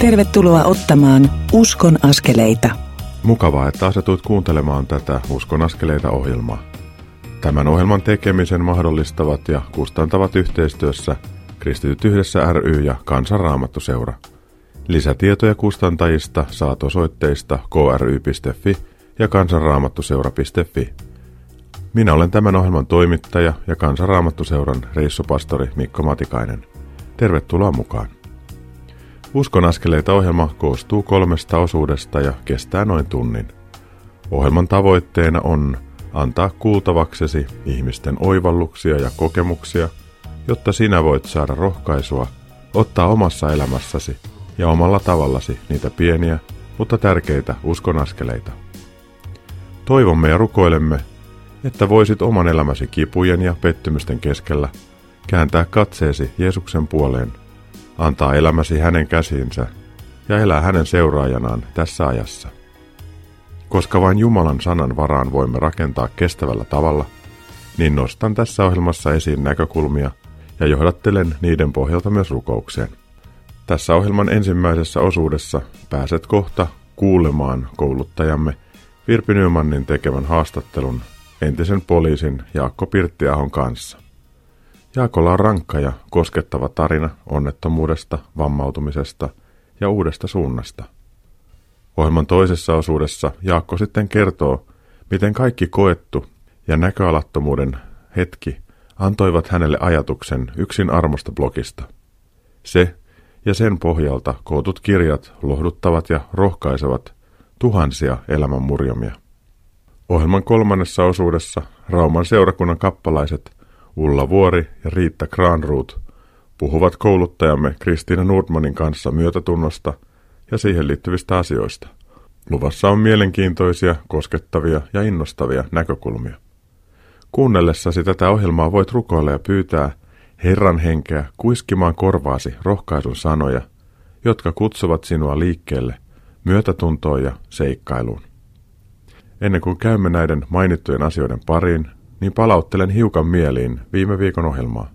Tervetuloa ottamaan Uskon askeleita. Mukavaa, että asetuit kuuntelemaan tätä Uskon askeleita ohjelmaa. Tämän ohjelman tekemisen mahdollistavat ja kustantavat yhteistyössä Kristityt yhdessä ry ja Kansanraamattuseura. Lisätietoja kustantajista saat osoitteista kry.fi ja kansanraamattuseura.fi. Minä olen tämän ohjelman toimittaja ja Kansanraamattuseuran reissupastori Mikko Matikainen. Tervetuloa mukaan. Uskon askeleita ohjelma koostuu kolmesta osuudesta ja kestää noin tunnin. Ohjelman tavoitteena on antaa kuultavaksesi ihmisten oivalluksia ja kokemuksia, jotta sinä voit saada rohkaisua ottaa omassa elämässäsi ja omalla tavallasi niitä pieniä, mutta tärkeitä uskonaskeleita. Toivomme ja rukoilemme, että voisit oman elämäsi kipujen ja pettymysten keskellä kääntää katseesi Jeesuksen puoleen, antaa elämäsi hänen käsiinsä ja elää hänen seuraajanaan tässä ajassa. Koska vain Jumalan sanan varaan voimme rakentaa kestävällä tavalla, niin nostan tässä ohjelmassa esiin näkökulmia ja johdattelen niiden pohjalta myös rukoukseen. Tässä ohjelman ensimmäisessä osuudessa pääset kohta kuulemaan kouluttajamme Virpi Nymanin tekemän haastattelun entisen poliisin Jaakko Pirttiahon kanssa. Jaakolla on rankka ja koskettava tarina onnettomuudesta, vammautumisesta ja uudesta suunnasta. Ohjelman toisessa osuudessa Jaakko sitten kertoo, miten kaikki koettu ja näköalattomuuden hetki antoivat hänelle ajatuksen yksin armosta blogista. Se ja sen pohjalta kootut kirjat lohduttavat ja rohkaisevat tuhansia elämän murjomia. Ohjelman kolmannessa osuudessa Rauman seurakunnan kappalaiset Ulla Vuori ja Riitta Granruut puhuvat kouluttajamme Kristiina Nordmanin kanssa myötätunnosta ja siihen liittyvistä asioista. Luvassa on mielenkiintoisia, koskettavia ja innostavia näkökulmia. Kuunnellessasi tätä ohjelmaa voit rukoilla ja pyytää Herran henkeä kuiskimaan korvaasi rohkaisun sanoja, jotka kutsuvat sinua liikkeelle myötätuntoon ja seikkailuun. Ennen kuin käymme näiden mainittujen asioiden pariin, niin palauttelen hiukan mieliin viime viikon ohjelmaa.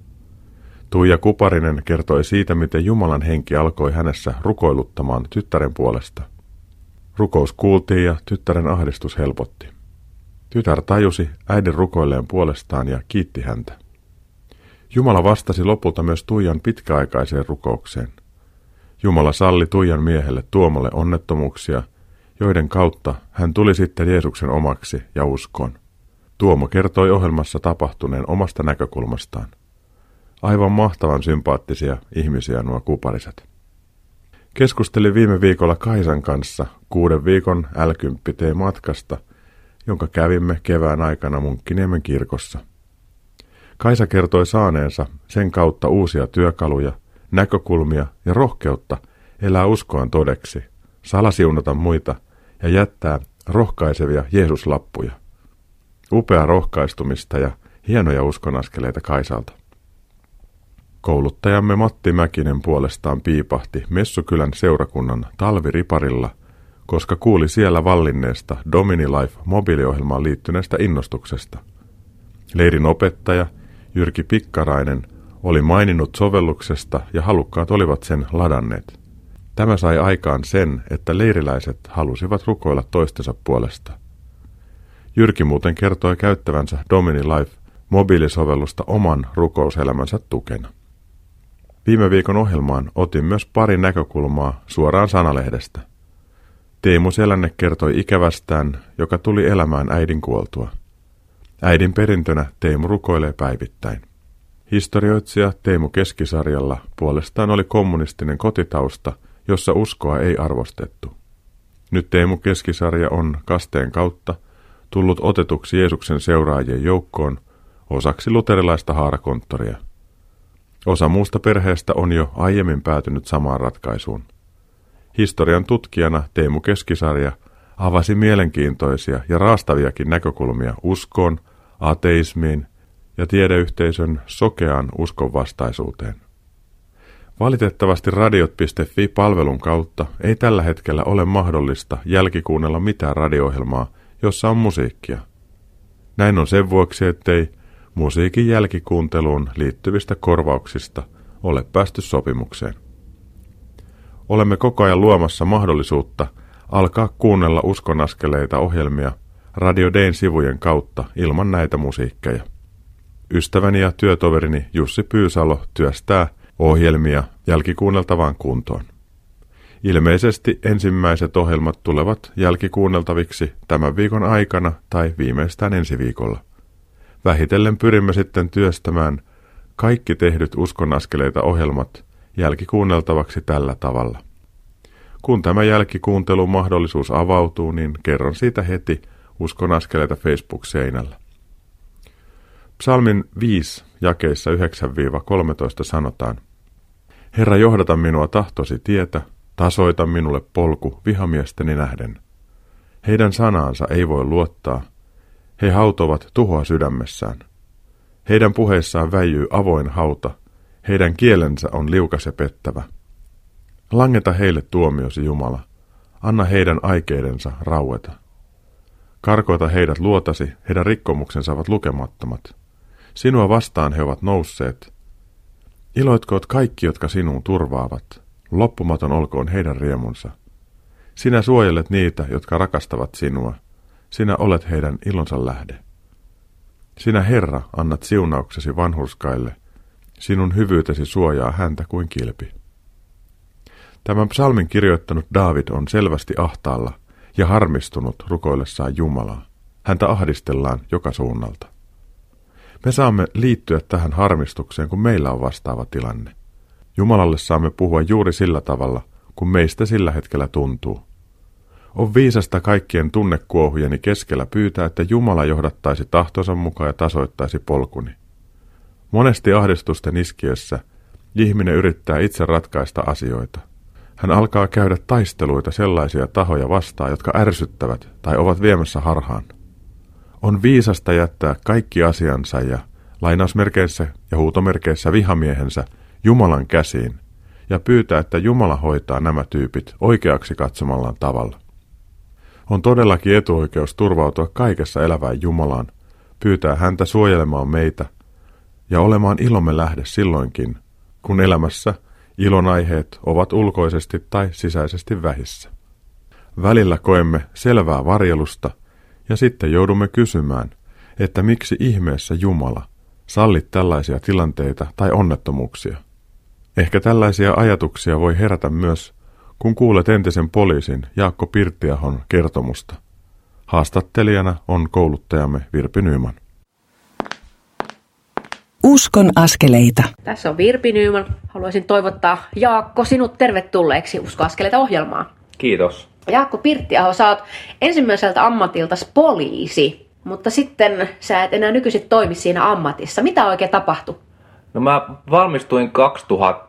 Tuija Kuparinen kertoi siitä, miten Jumalan henki alkoi hänessä rukoiluttamaan tyttären puolesta. Rukous kuultiin ja tyttären ahdistus helpotti. Tytär tajusi äidin rukoilleen puolestaan ja kiitti häntä. Jumala vastasi lopulta myös Tuijan pitkäaikaiseen rukoukseen. Jumala salli Tuijan miehelle Tuomolle onnettomuuksia – joiden kautta hän tuli sitten Jeesuksen omaksi ja uskoon. Tuomo kertoi ohjelmassa tapahtuneen omasta näkökulmastaan. Aivan mahtavan sympaattisia ihmisiä nuo kupariset. Keskustelin viime viikolla Kaisan kanssa kuuden viikon l matkasta, jonka kävimme kevään aikana Munkkiniemen kirkossa. Kaisa kertoi saaneensa sen kautta uusia työkaluja, näkökulmia ja rohkeutta elää uskoaan todeksi, salasiunata muita ja jättää rohkaisevia Jeesuslappuja. Upea rohkaistumista ja hienoja uskonaskeleita Kaisalta. Kouluttajamme Matti Mäkinen puolestaan piipahti Messukylän seurakunnan talviriparilla, koska kuuli siellä vallinneesta Domini Life mobiiliohjelmaan liittyneestä innostuksesta. Leirin opettaja Jyrki Pikkarainen oli maininnut sovelluksesta ja halukkaat olivat sen ladanneet. Tämä sai aikaan sen, että leiriläiset halusivat rukoilla toistensa puolesta. Jyrki muuten kertoi käyttävänsä Domini Life mobiilisovellusta oman rukouselämänsä tukena. Viime viikon ohjelmaan otin myös pari näkökulmaa suoraan sanalehdestä. Teemu Selänne kertoi ikävästään, joka tuli elämään äidin kuoltua. Äidin perintönä Teemu rukoilee päivittäin. Historioitsija Teemu Keskisarjalla puolestaan oli kommunistinen kotitausta – jossa uskoa ei arvostettu. Nyt Teemu Keskisarja on kasteen kautta tullut otetuksi Jeesuksen seuraajien joukkoon osaksi luterilaista haarakonttoria. Osa muusta perheestä on jo aiemmin päätynyt samaan ratkaisuun. Historian tutkijana Teemu Keskisarja avasi mielenkiintoisia ja raastaviakin näkökulmia uskoon, ateismiin ja tiedeyhteisön sokeaan uskonvastaisuuteen. Valitettavasti radiot.fi-palvelun kautta ei tällä hetkellä ole mahdollista jälkikuunnella mitään radio-ohjelmaa, jossa on musiikkia. Näin on sen vuoksi, ettei musiikin jälkikuunteluun liittyvistä korvauksista ole päästy sopimukseen. Olemme koko ajan luomassa mahdollisuutta alkaa kuunnella uskonaskeleita ohjelmia Radio Dayn sivujen kautta ilman näitä musiikkeja. Ystäväni ja työtoverini Jussi Pyysalo työstää ohjelmia jälkikuunneltavaan kuntoon. Ilmeisesti ensimmäiset ohjelmat tulevat jälkikuunneltaviksi tämän viikon aikana tai viimeistään ensi viikolla. Vähitellen pyrimme sitten työstämään kaikki tehdyt uskonaskeleita ohjelmat jälkikuunneltavaksi tällä tavalla. Kun tämä jälkikuuntelun mahdollisuus avautuu, niin kerron siitä heti uskonaskeleita Facebook-seinällä. Psalmin 5 jakeissa 9-13 sanotaan, Herra, johdata minua tahtosi tietä, tasoita minulle polku vihamiesteni nähden. Heidän sanaansa ei voi luottaa, he hautovat tuhoa sydämessään. Heidän puheissaan väijyy avoin hauta, heidän kielensä on liukas ja pettävä. Langeta heille tuomiosi Jumala, anna heidän aikeidensa raueta. Karkoita heidät luotasi, heidän rikkomuksensa ovat lukemattomat. Sinua vastaan he ovat nousseet. Iloitkoot kaikki, jotka sinuun turvaavat. Loppumaton olkoon heidän riemunsa. Sinä suojelet niitä, jotka rakastavat sinua. Sinä olet heidän ilonsa lähde. Sinä, Herra, annat siunauksesi vanhurskaille. Sinun hyvyytesi suojaa häntä kuin kilpi. Tämän psalmin kirjoittanut David on selvästi ahtaalla ja harmistunut rukoillessaan Jumalaa. Häntä ahdistellaan joka suunnalta. Me saamme liittyä tähän harmistukseen, kun meillä on vastaava tilanne. Jumalalle saamme puhua juuri sillä tavalla, kun meistä sillä hetkellä tuntuu. On viisasta kaikkien tunnekuohujeni keskellä pyytää, että Jumala johdattaisi tahtonsa mukaan ja tasoittaisi polkuni. Monesti ahdistusten iskiössä ihminen yrittää itse ratkaista asioita. Hän alkaa käydä taisteluita sellaisia tahoja vastaan, jotka ärsyttävät tai ovat viemässä harhaan. On viisasta jättää kaikki asiansa ja lainausmerkeissä ja huutomerkeissä vihamiehensä Jumalan käsiin ja pyytää, että Jumala hoitaa nämä tyypit oikeaksi katsomallaan tavalla. On todellakin etuoikeus turvautua kaikessa elävään Jumalaan, pyytää häntä suojelemaan meitä ja olemaan ilomme lähde silloinkin, kun elämässä ilonaiheet ovat ulkoisesti tai sisäisesti vähissä. Välillä koemme selvää varjelusta ja sitten joudumme kysymään, että miksi ihmeessä Jumala sallit tällaisia tilanteita tai onnettomuuksia. Ehkä tällaisia ajatuksia voi herätä myös, kun kuulet entisen poliisin Jaakko Pirttiahon kertomusta. Haastattelijana on kouluttajamme Virpi Nyman. Uskon askeleita. Tässä on Virpi Nyman. Haluaisin toivottaa Jaakko sinut tervetulleeksi Usko askeleita ohjelmaan. Kiitos. Jaakko Pirttiaho, sä oot ensimmäiseltä ammatilta poliisi, mutta sitten sä et enää nykyisin toimi siinä ammatissa. Mitä oikein tapahtui? No mä valmistuin 2000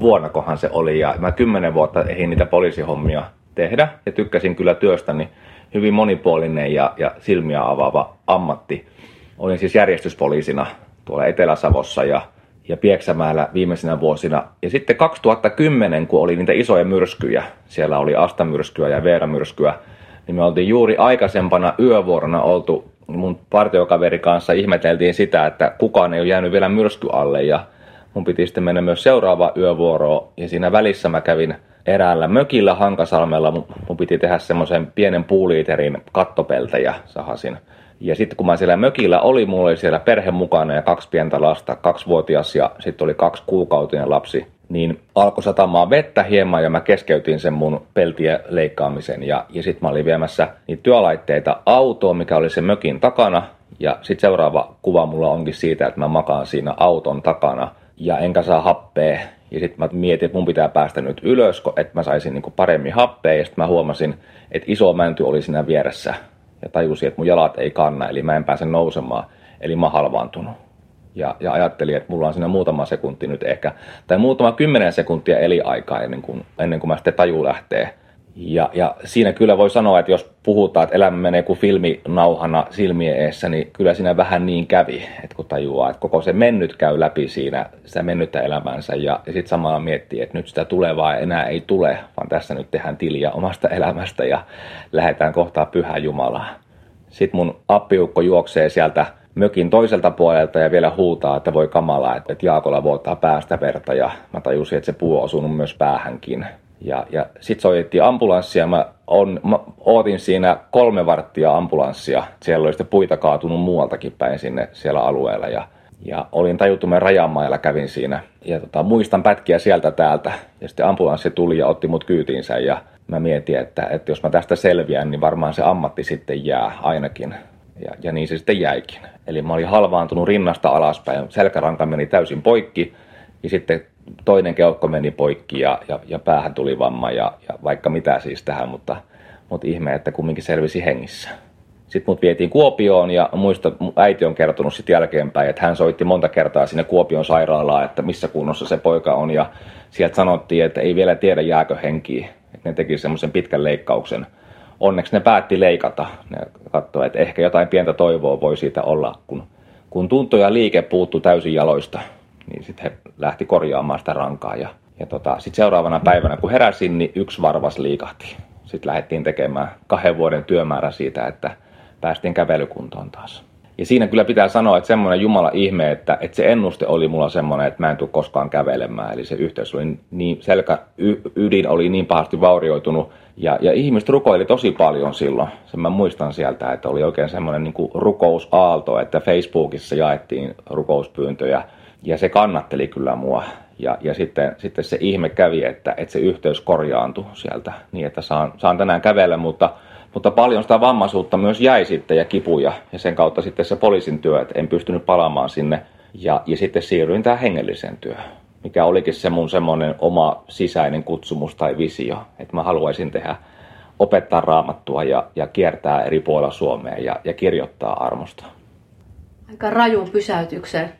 vuonna, kohan se oli, ja mä kymmenen vuotta ehdin niitä poliisihommia tehdä, ja tykkäsin kyllä työstäni hyvin monipuolinen ja, ja silmiä avaava ammatti. Olin siis järjestyspoliisina tuolla Etelä-Savossa ja, ja Pieksämäellä viimeisinä vuosina. Ja sitten 2010, kun oli niitä isoja myrskyjä, siellä oli Asta-myrskyä ja Veera-myrskyä, niin me oltiin juuri aikaisempana yövuorona oltu mun partiokaveri kanssa ihmeteltiin sitä, että kukaan ei ole jäänyt vielä myrsky alle ja mun piti sitten mennä myös seuraava yövuoroon ja siinä välissä mä kävin eräällä mökillä Hankasalmella. Mun piti tehdä semmoisen pienen puuliiterin kattopeltejä sahasin. Ja sitten kun mä siellä mökillä oli, mulla oli siellä perhe mukana ja kaksi pientä lasta, kaksivuotias ja sitten oli kaksi kuukautinen lapsi, niin alkoi satamaan vettä hieman ja mä keskeytin sen mun peltien leikkaamisen. Ja, ja sitten mä olin viemässä niitä työlaitteita autoon, mikä oli se mökin takana. Ja sitten seuraava kuva mulla onkin siitä, että mä makaan siinä auton takana ja enkä saa happea. Ja sitten mä mietin, että mun pitää päästä nyt ylös, että mä saisin niinku paremmin happea. Ja sitten mä huomasin, että iso mänty oli siinä vieressä ja tajusin, että mun jalat ei kanna, eli mä en pääse nousemaan, eli mä halvaantunut. Ja, ja ajattelin, että mulla on siinä muutama sekunti nyt ehkä, tai muutama kymmenen sekuntia eliaikaa ennen kuin, ennen kuin mä sitten taju lähtee ja, ja siinä kyllä voi sanoa, että jos puhutaan, että elämä menee kuin filminauhana silmien eessä, niin kyllä siinä vähän niin kävi, että kun tajuaa, että koko se mennyt käy läpi siinä sitä mennyttä elämänsä ja, ja sitten samalla miettii, että nyt sitä tulevaa enää ei tule, vaan tässä nyt tehdään tiliä omasta elämästä ja lähdetään kohtaa pyhää Jumalaa. Sitten mun appiukko juoksee sieltä mökin toiselta puolelta ja vielä huutaa, että voi kamala, että Jaakolla vuottaa päästä verta ja mä tajusin, että se puu on osunut myös päähänkin Ja, ja sitten soitettiin ambulanssia. Mä, on, mä ootin siinä kolme varttia ambulanssia. Siellä oli sitten puita kaatunut muualtakin päin sinne siellä alueella. Ja, ja olin tajuttumen rajamailla, kävin siinä. Ja tota, muistan pätkiä sieltä täältä. Ja sitten ambulanssi tuli ja otti mut kyytiinsä. Ja mä mietin, että, että jos mä tästä selviän, niin varmaan se ammatti sitten jää ainakin. Ja, ja niin se sitten jäikin. Eli mä olin halvaantunut rinnasta alaspäin. Selkäranka meni täysin poikki. Ja sitten toinen keuhko meni poikki ja, ja, ja päähän tuli vamma ja, ja vaikka mitä siis tähän, mutta, mutta ihme, että kumminkin selvisi hengissä. Sitten mut vietiin Kuopioon ja muista, äiti on kertonut sitten jälkeenpäin, että hän soitti monta kertaa sinne Kuopion sairaalaan, että missä kunnossa se poika on ja sieltä sanottiin, että ei vielä tiedä jääkö henkiä, että ne teki semmoisen pitkän leikkauksen. Onneksi ne päätti leikata, ne katsoi, että ehkä jotain pientä toivoa voi siitä olla, kun, kun tunto ja liike puuttu täysin jaloista niin sitten he lähti korjaamaan sitä rankaa. Ja, ja tota, sitten seuraavana päivänä, kun heräsin, niin yksi varvas liikahti. Sitten lähdettiin tekemään kahden vuoden työmäärä siitä, että päästiin kävelykuntoon taas. Ja siinä kyllä pitää sanoa, että semmoinen Jumala ihme, että, että se ennuste oli mulla semmoinen, että mä en tule koskaan kävelemään. Eli se yhteys oli niin, selkä ydin oli niin pahasti vaurioitunut. Ja, ja ihmiset rukoili tosi paljon silloin. Sen mä muistan sieltä, että oli oikein semmoinen niin rukousaalto, että Facebookissa jaettiin rukouspyyntöjä ja se kannatteli kyllä mua. Ja, ja sitten, sitten se ihme kävi, että, että se yhteys korjaantui sieltä niin, että saan, saan tänään kävellä, mutta, mutta paljon sitä vammaisuutta myös jäi sitten ja kipuja ja sen kautta sitten se poliisin työ, että en pystynyt palaamaan sinne ja, ja sitten siirryin tähän hengelliseen työhön, mikä olikin se mun semmoinen oma sisäinen kutsumus tai visio, että mä haluaisin tehdä opettaa raamattua ja, ja kiertää eri puolilla Suomea ja, ja kirjoittaa armosta. Aika rajun pysäytyksen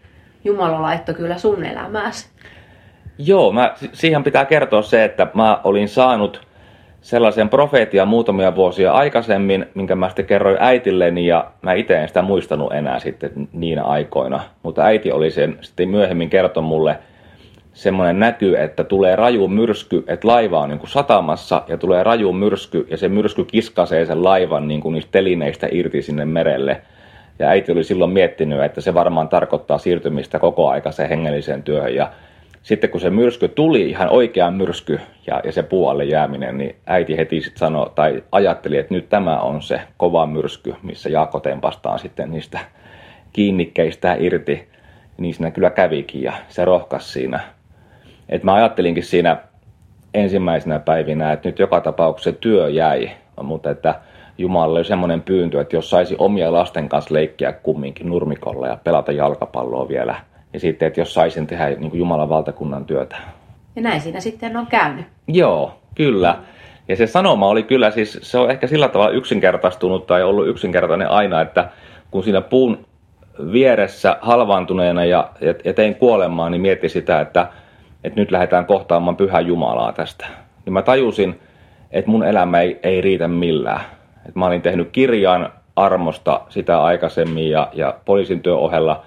Jumala laittoi kyllä sun elämääsi. Joo, mä, siihen pitää kertoa se, että mä olin saanut sellaisen profeetian muutamia vuosia aikaisemmin, minkä mä sitten kerroin äitilleni ja mä itse en sitä muistanut enää sitten niinä aikoina. Mutta äiti oli sen sitten myöhemmin kertonut mulle semmoinen näky, että tulee raju myrsky, että laiva on niin kuin satamassa ja tulee raju myrsky ja se myrsky kiskasee sen laivan niin kuin niistä telineistä irti sinne merelle – ja äiti oli silloin miettinyt, että se varmaan tarkoittaa siirtymistä koko aikaiseen hengelliseen työhön. Ja sitten kun se myrsky tuli, ihan oikea myrsky ja, ja se puualle jääminen, niin äiti heti sitten sanoi tai ajatteli, että nyt tämä on se kova myrsky, missä Jaakko tempastaan sitten niistä kiinnikkeistä irti. Niin siinä kyllä kävikin ja se rohkas siinä. Et mä ajattelinkin siinä ensimmäisenä päivinä, että nyt joka tapauksessa työ jäi, mutta että Jumalalle oli semmoinen pyyntö, että jos saisi omia lasten kanssa leikkiä kumminkin nurmikolla ja pelata jalkapalloa vielä. Ja sitten, että jos saisin tehdä niin kuin Jumalan valtakunnan työtä. Ja näin siinä sitten on käynyt. Joo, kyllä. Ja se sanoma oli kyllä siis, se on ehkä sillä tavalla yksinkertaistunut tai ollut yksinkertainen aina, että kun siinä puun vieressä halvaantuneena ja, ja, ja tein kuolemaan, niin mietti sitä, että, että nyt lähdetään kohtaamaan pyhää Jumalaa tästä. Niin mä tajusin, että mun elämä ei, ei riitä millään. Et mä olin tehnyt kirjan armosta sitä aikaisemmin ja, ja poliisin työn ohella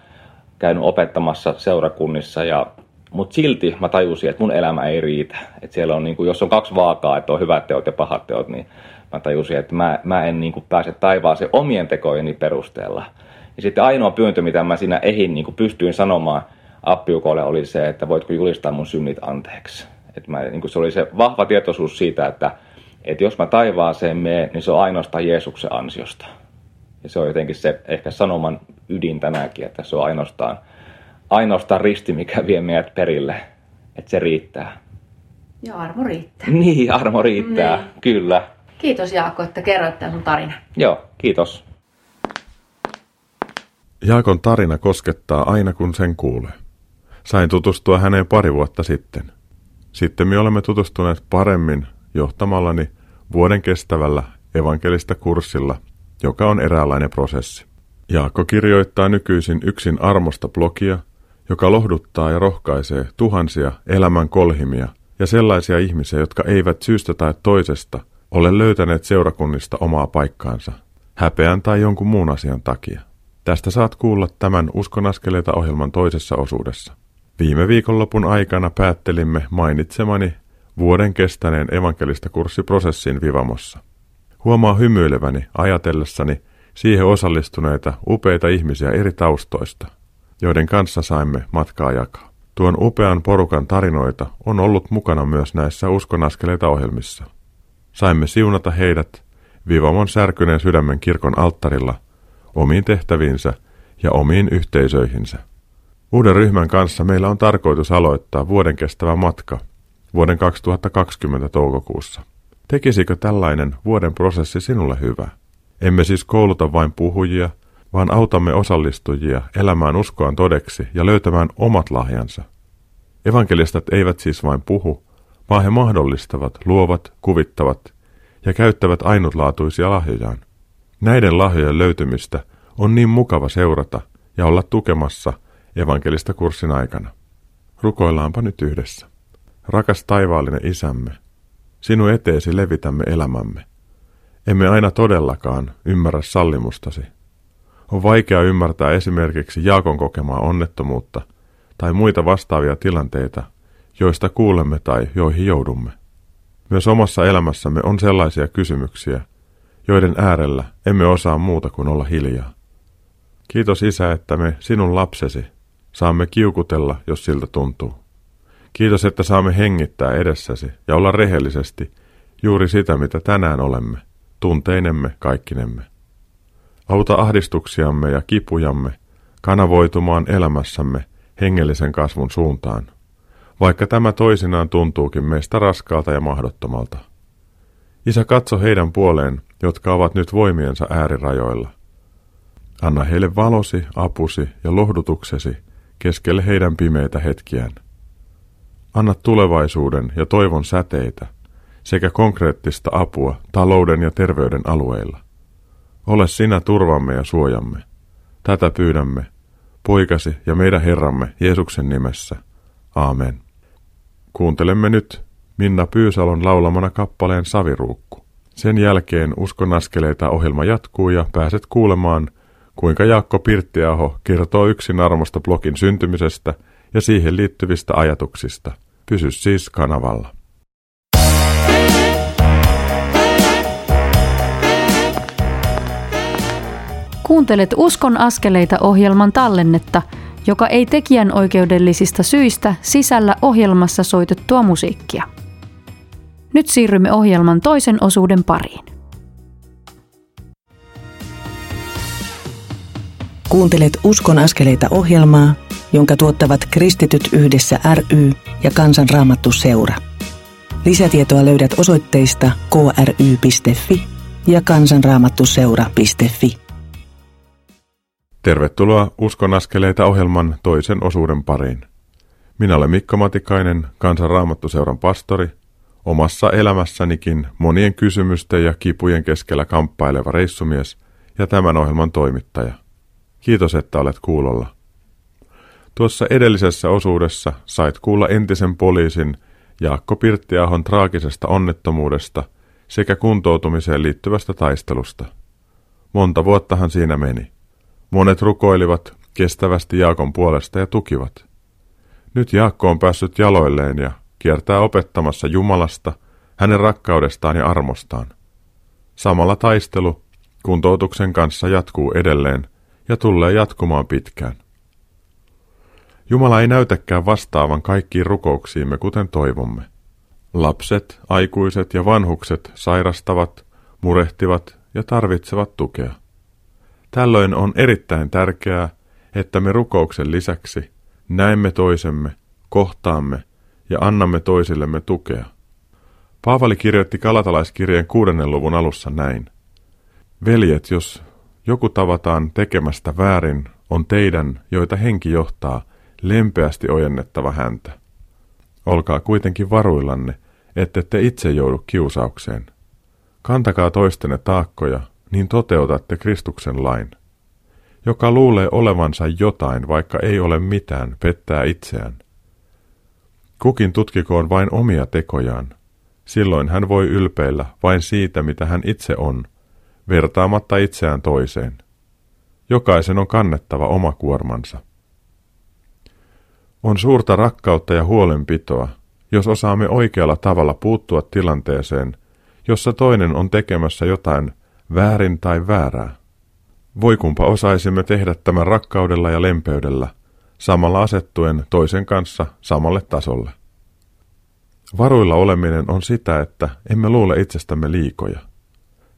käynyt opettamassa seurakunnissa ja mutta silti mä tajusin, että mun elämä ei riitä. Että siellä on, niin kuin, jos on kaksi vaakaa, että on hyvät teot ja pahat teot, niin mä tajusin, että mä, mä en niin kuin, pääse taivaaseen omien tekojeni perusteella. Ja sitten ainoa pyyntö, mitä mä siinä ehin niin kuin pystyin sanomaan appiukolle, oli se, että voitko julistaa mun synnit anteeksi. Et mä, niin kuin se oli se vahva tietoisuus siitä, että että jos mä taivaaseen menen, niin se on ainoastaan Jeesuksen ansiosta. Ja se on jotenkin se ehkä sanoman ydin tänäänkin, että se on ainoastaan, ainoastaan risti, mikä vie meidät perille. Että se riittää. Ja armo riittää. Niin, armo riittää, niin. kyllä. Kiitos Jaakko, että kerroit tämän sun tarina. Joo, kiitos. Jaakon tarina koskettaa aina kun sen kuulee. Sain tutustua häneen pari vuotta sitten. Sitten me olemme tutustuneet paremmin johtamallani vuoden kestävällä evankelista kurssilla, joka on eräänlainen prosessi. Jaakko kirjoittaa nykyisin yksin armosta blogia, joka lohduttaa ja rohkaisee tuhansia elämän kolhimia ja sellaisia ihmisiä, jotka eivät syystä tai toisesta ole löytäneet seurakunnista omaa paikkaansa, häpeän tai jonkun muun asian takia. Tästä saat kuulla tämän Uskonaskeleita ohjelman toisessa osuudessa. Viime viikonlopun aikana päättelimme mainitsemani vuoden kestäneen evankelista kurssiprosessin Vivamossa. Huomaa hymyileväni ajatellessani siihen osallistuneita upeita ihmisiä eri taustoista, joiden kanssa saimme matkaa jakaa. Tuon upean porukan tarinoita on ollut mukana myös näissä uskonaskeleita ohjelmissa. Saimme siunata heidät Vivamon särkyneen sydämen kirkon alttarilla omiin tehtäviinsä ja omiin yhteisöihinsä. Uuden ryhmän kanssa meillä on tarkoitus aloittaa vuoden kestävä matka vuoden 2020 toukokuussa. Tekisikö tällainen vuoden prosessi sinulle hyvä? Emme siis kouluta vain puhujia, vaan autamme osallistujia elämään uskoaan todeksi ja löytämään omat lahjansa. Evankelistat eivät siis vain puhu, vaan he mahdollistavat, luovat, kuvittavat ja käyttävät ainutlaatuisia lahjojaan. Näiden lahjojen löytymistä on niin mukava seurata ja olla tukemassa evankelista kurssin aikana. Rukoillaanpa nyt yhdessä. Rakas taivaallinen isämme, sinun eteesi levitämme elämämme. Emme aina todellakaan ymmärrä sallimustasi. On vaikea ymmärtää esimerkiksi Jaakon kokemaa onnettomuutta tai muita vastaavia tilanteita, joista kuulemme tai joihin joudumme. Myös omassa elämässämme on sellaisia kysymyksiä, joiden äärellä emme osaa muuta kuin olla hiljaa. Kiitos Isä, että me, sinun lapsesi, saamme kiukutella, jos siltä tuntuu. Kiitos, että saamme hengittää edessäsi ja olla rehellisesti juuri sitä, mitä tänään olemme, tunteinemme kaikkinemme. Auta ahdistuksiamme ja kipujamme kanavoitumaan elämässämme hengellisen kasvun suuntaan, vaikka tämä toisinaan tuntuukin meistä raskaalta ja mahdottomalta. Isä, katso heidän puoleen, jotka ovat nyt voimiensa äärirajoilla. Anna heille valosi, apusi ja lohdutuksesi keskelle heidän pimeitä hetkiään. Anna tulevaisuuden ja toivon säteitä sekä konkreettista apua talouden ja terveyden alueilla. Ole sinä turvamme ja suojamme. Tätä pyydämme, poikasi ja meidän Herramme Jeesuksen nimessä. Aamen. Kuuntelemme nyt Minna Pyysalon laulamana kappaleen Saviruukku. Sen jälkeen Uskon askeleita ohjelma jatkuu ja pääset kuulemaan, kuinka Jaakko Pirttiaho kertoo yksin armosta blogin syntymisestä ja siihen liittyvistä ajatuksista. Pysy siis kanavalla. Kuuntelet Uskon askeleita ohjelman tallennetta, joka ei tekijän oikeudellisista syistä sisällä ohjelmassa soitettua musiikkia. Nyt siirrymme ohjelman toisen osuuden pariin. Kuuntelet Uskon askeleita ohjelmaa, jonka tuottavat Kristityt yhdessä ry ja Kansanraamattu seura. Lisätietoa löydät osoitteista kry.fi ja kansanraamattuseura.fi. Tervetuloa Uskon askeleita ohjelman toisen osuuden pariin. Minä olen Mikko Matikainen, Kansanraamattuseuran pastori, omassa elämässänikin monien kysymysten ja kipujen keskellä kamppaileva reissumies ja tämän ohjelman toimittaja. Kiitos, että olet kuulolla. Tuossa edellisessä osuudessa sait kuulla entisen poliisin Jaakko Pirttiahon traagisesta onnettomuudesta sekä kuntoutumiseen liittyvästä taistelusta. Monta vuottahan siinä meni. Monet rukoilivat kestävästi Jaakon puolesta ja tukivat. Nyt Jaakko on päässyt jaloilleen ja kiertää opettamassa Jumalasta, hänen rakkaudestaan ja armostaan. Samalla taistelu kuntoutuksen kanssa jatkuu edelleen ja tulee jatkumaan pitkään. Jumala ei näytäkään vastaavan kaikkiin rukouksiimme, kuten toivomme. Lapset, aikuiset ja vanhukset sairastavat, murehtivat ja tarvitsevat tukea. Tällöin on erittäin tärkeää, että me rukouksen lisäksi näemme toisemme, kohtaamme ja annamme toisillemme tukea. Paavali kirjoitti Kalatalaiskirjeen kuudennen luvun alussa näin. Veljet, jos joku tavataan tekemästä väärin, on teidän, joita henki johtaa, lempeästi ojennettava häntä. Olkaa kuitenkin varuillanne, ette te itse joudu kiusaukseen. Kantakaa toistenne taakkoja, niin toteutatte Kristuksen lain. Joka luulee olevansa jotain, vaikka ei ole mitään, pettää itseään. Kukin tutkikoon vain omia tekojaan. Silloin hän voi ylpeillä vain siitä, mitä hän itse on, vertaamatta itseään toiseen. Jokaisen on kannettava oma kuormansa. On suurta rakkautta ja huolenpitoa, jos osaamme oikealla tavalla puuttua tilanteeseen, jossa toinen on tekemässä jotain väärin tai väärää. Voi kumpa osaisimme tehdä tämän rakkaudella ja lempeydellä, samalla asettuen toisen kanssa samalle tasolle. Varuilla oleminen on sitä, että emme luule itsestämme liikoja.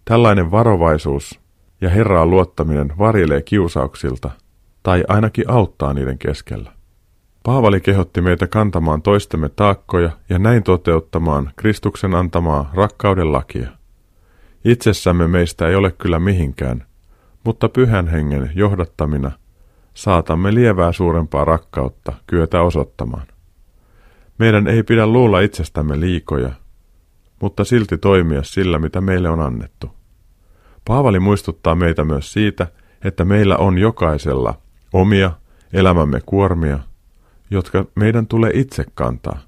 Tällainen varovaisuus ja Herraan luottaminen varjelee kiusauksilta tai ainakin auttaa niiden keskellä. Paavali kehotti meitä kantamaan toistemme taakkoja ja näin toteuttamaan Kristuksen antamaa rakkauden lakia. Itsessämme meistä ei ole kyllä mihinkään, mutta pyhän hengen johdattamina saatamme lievää suurempaa rakkautta kyetä osoittamaan. Meidän ei pidä luulla itsestämme liikoja, mutta silti toimia sillä, mitä meille on annettu. Paavali muistuttaa meitä myös siitä, että meillä on jokaisella omia elämämme kuormia, jotka meidän tulee itse kantaa.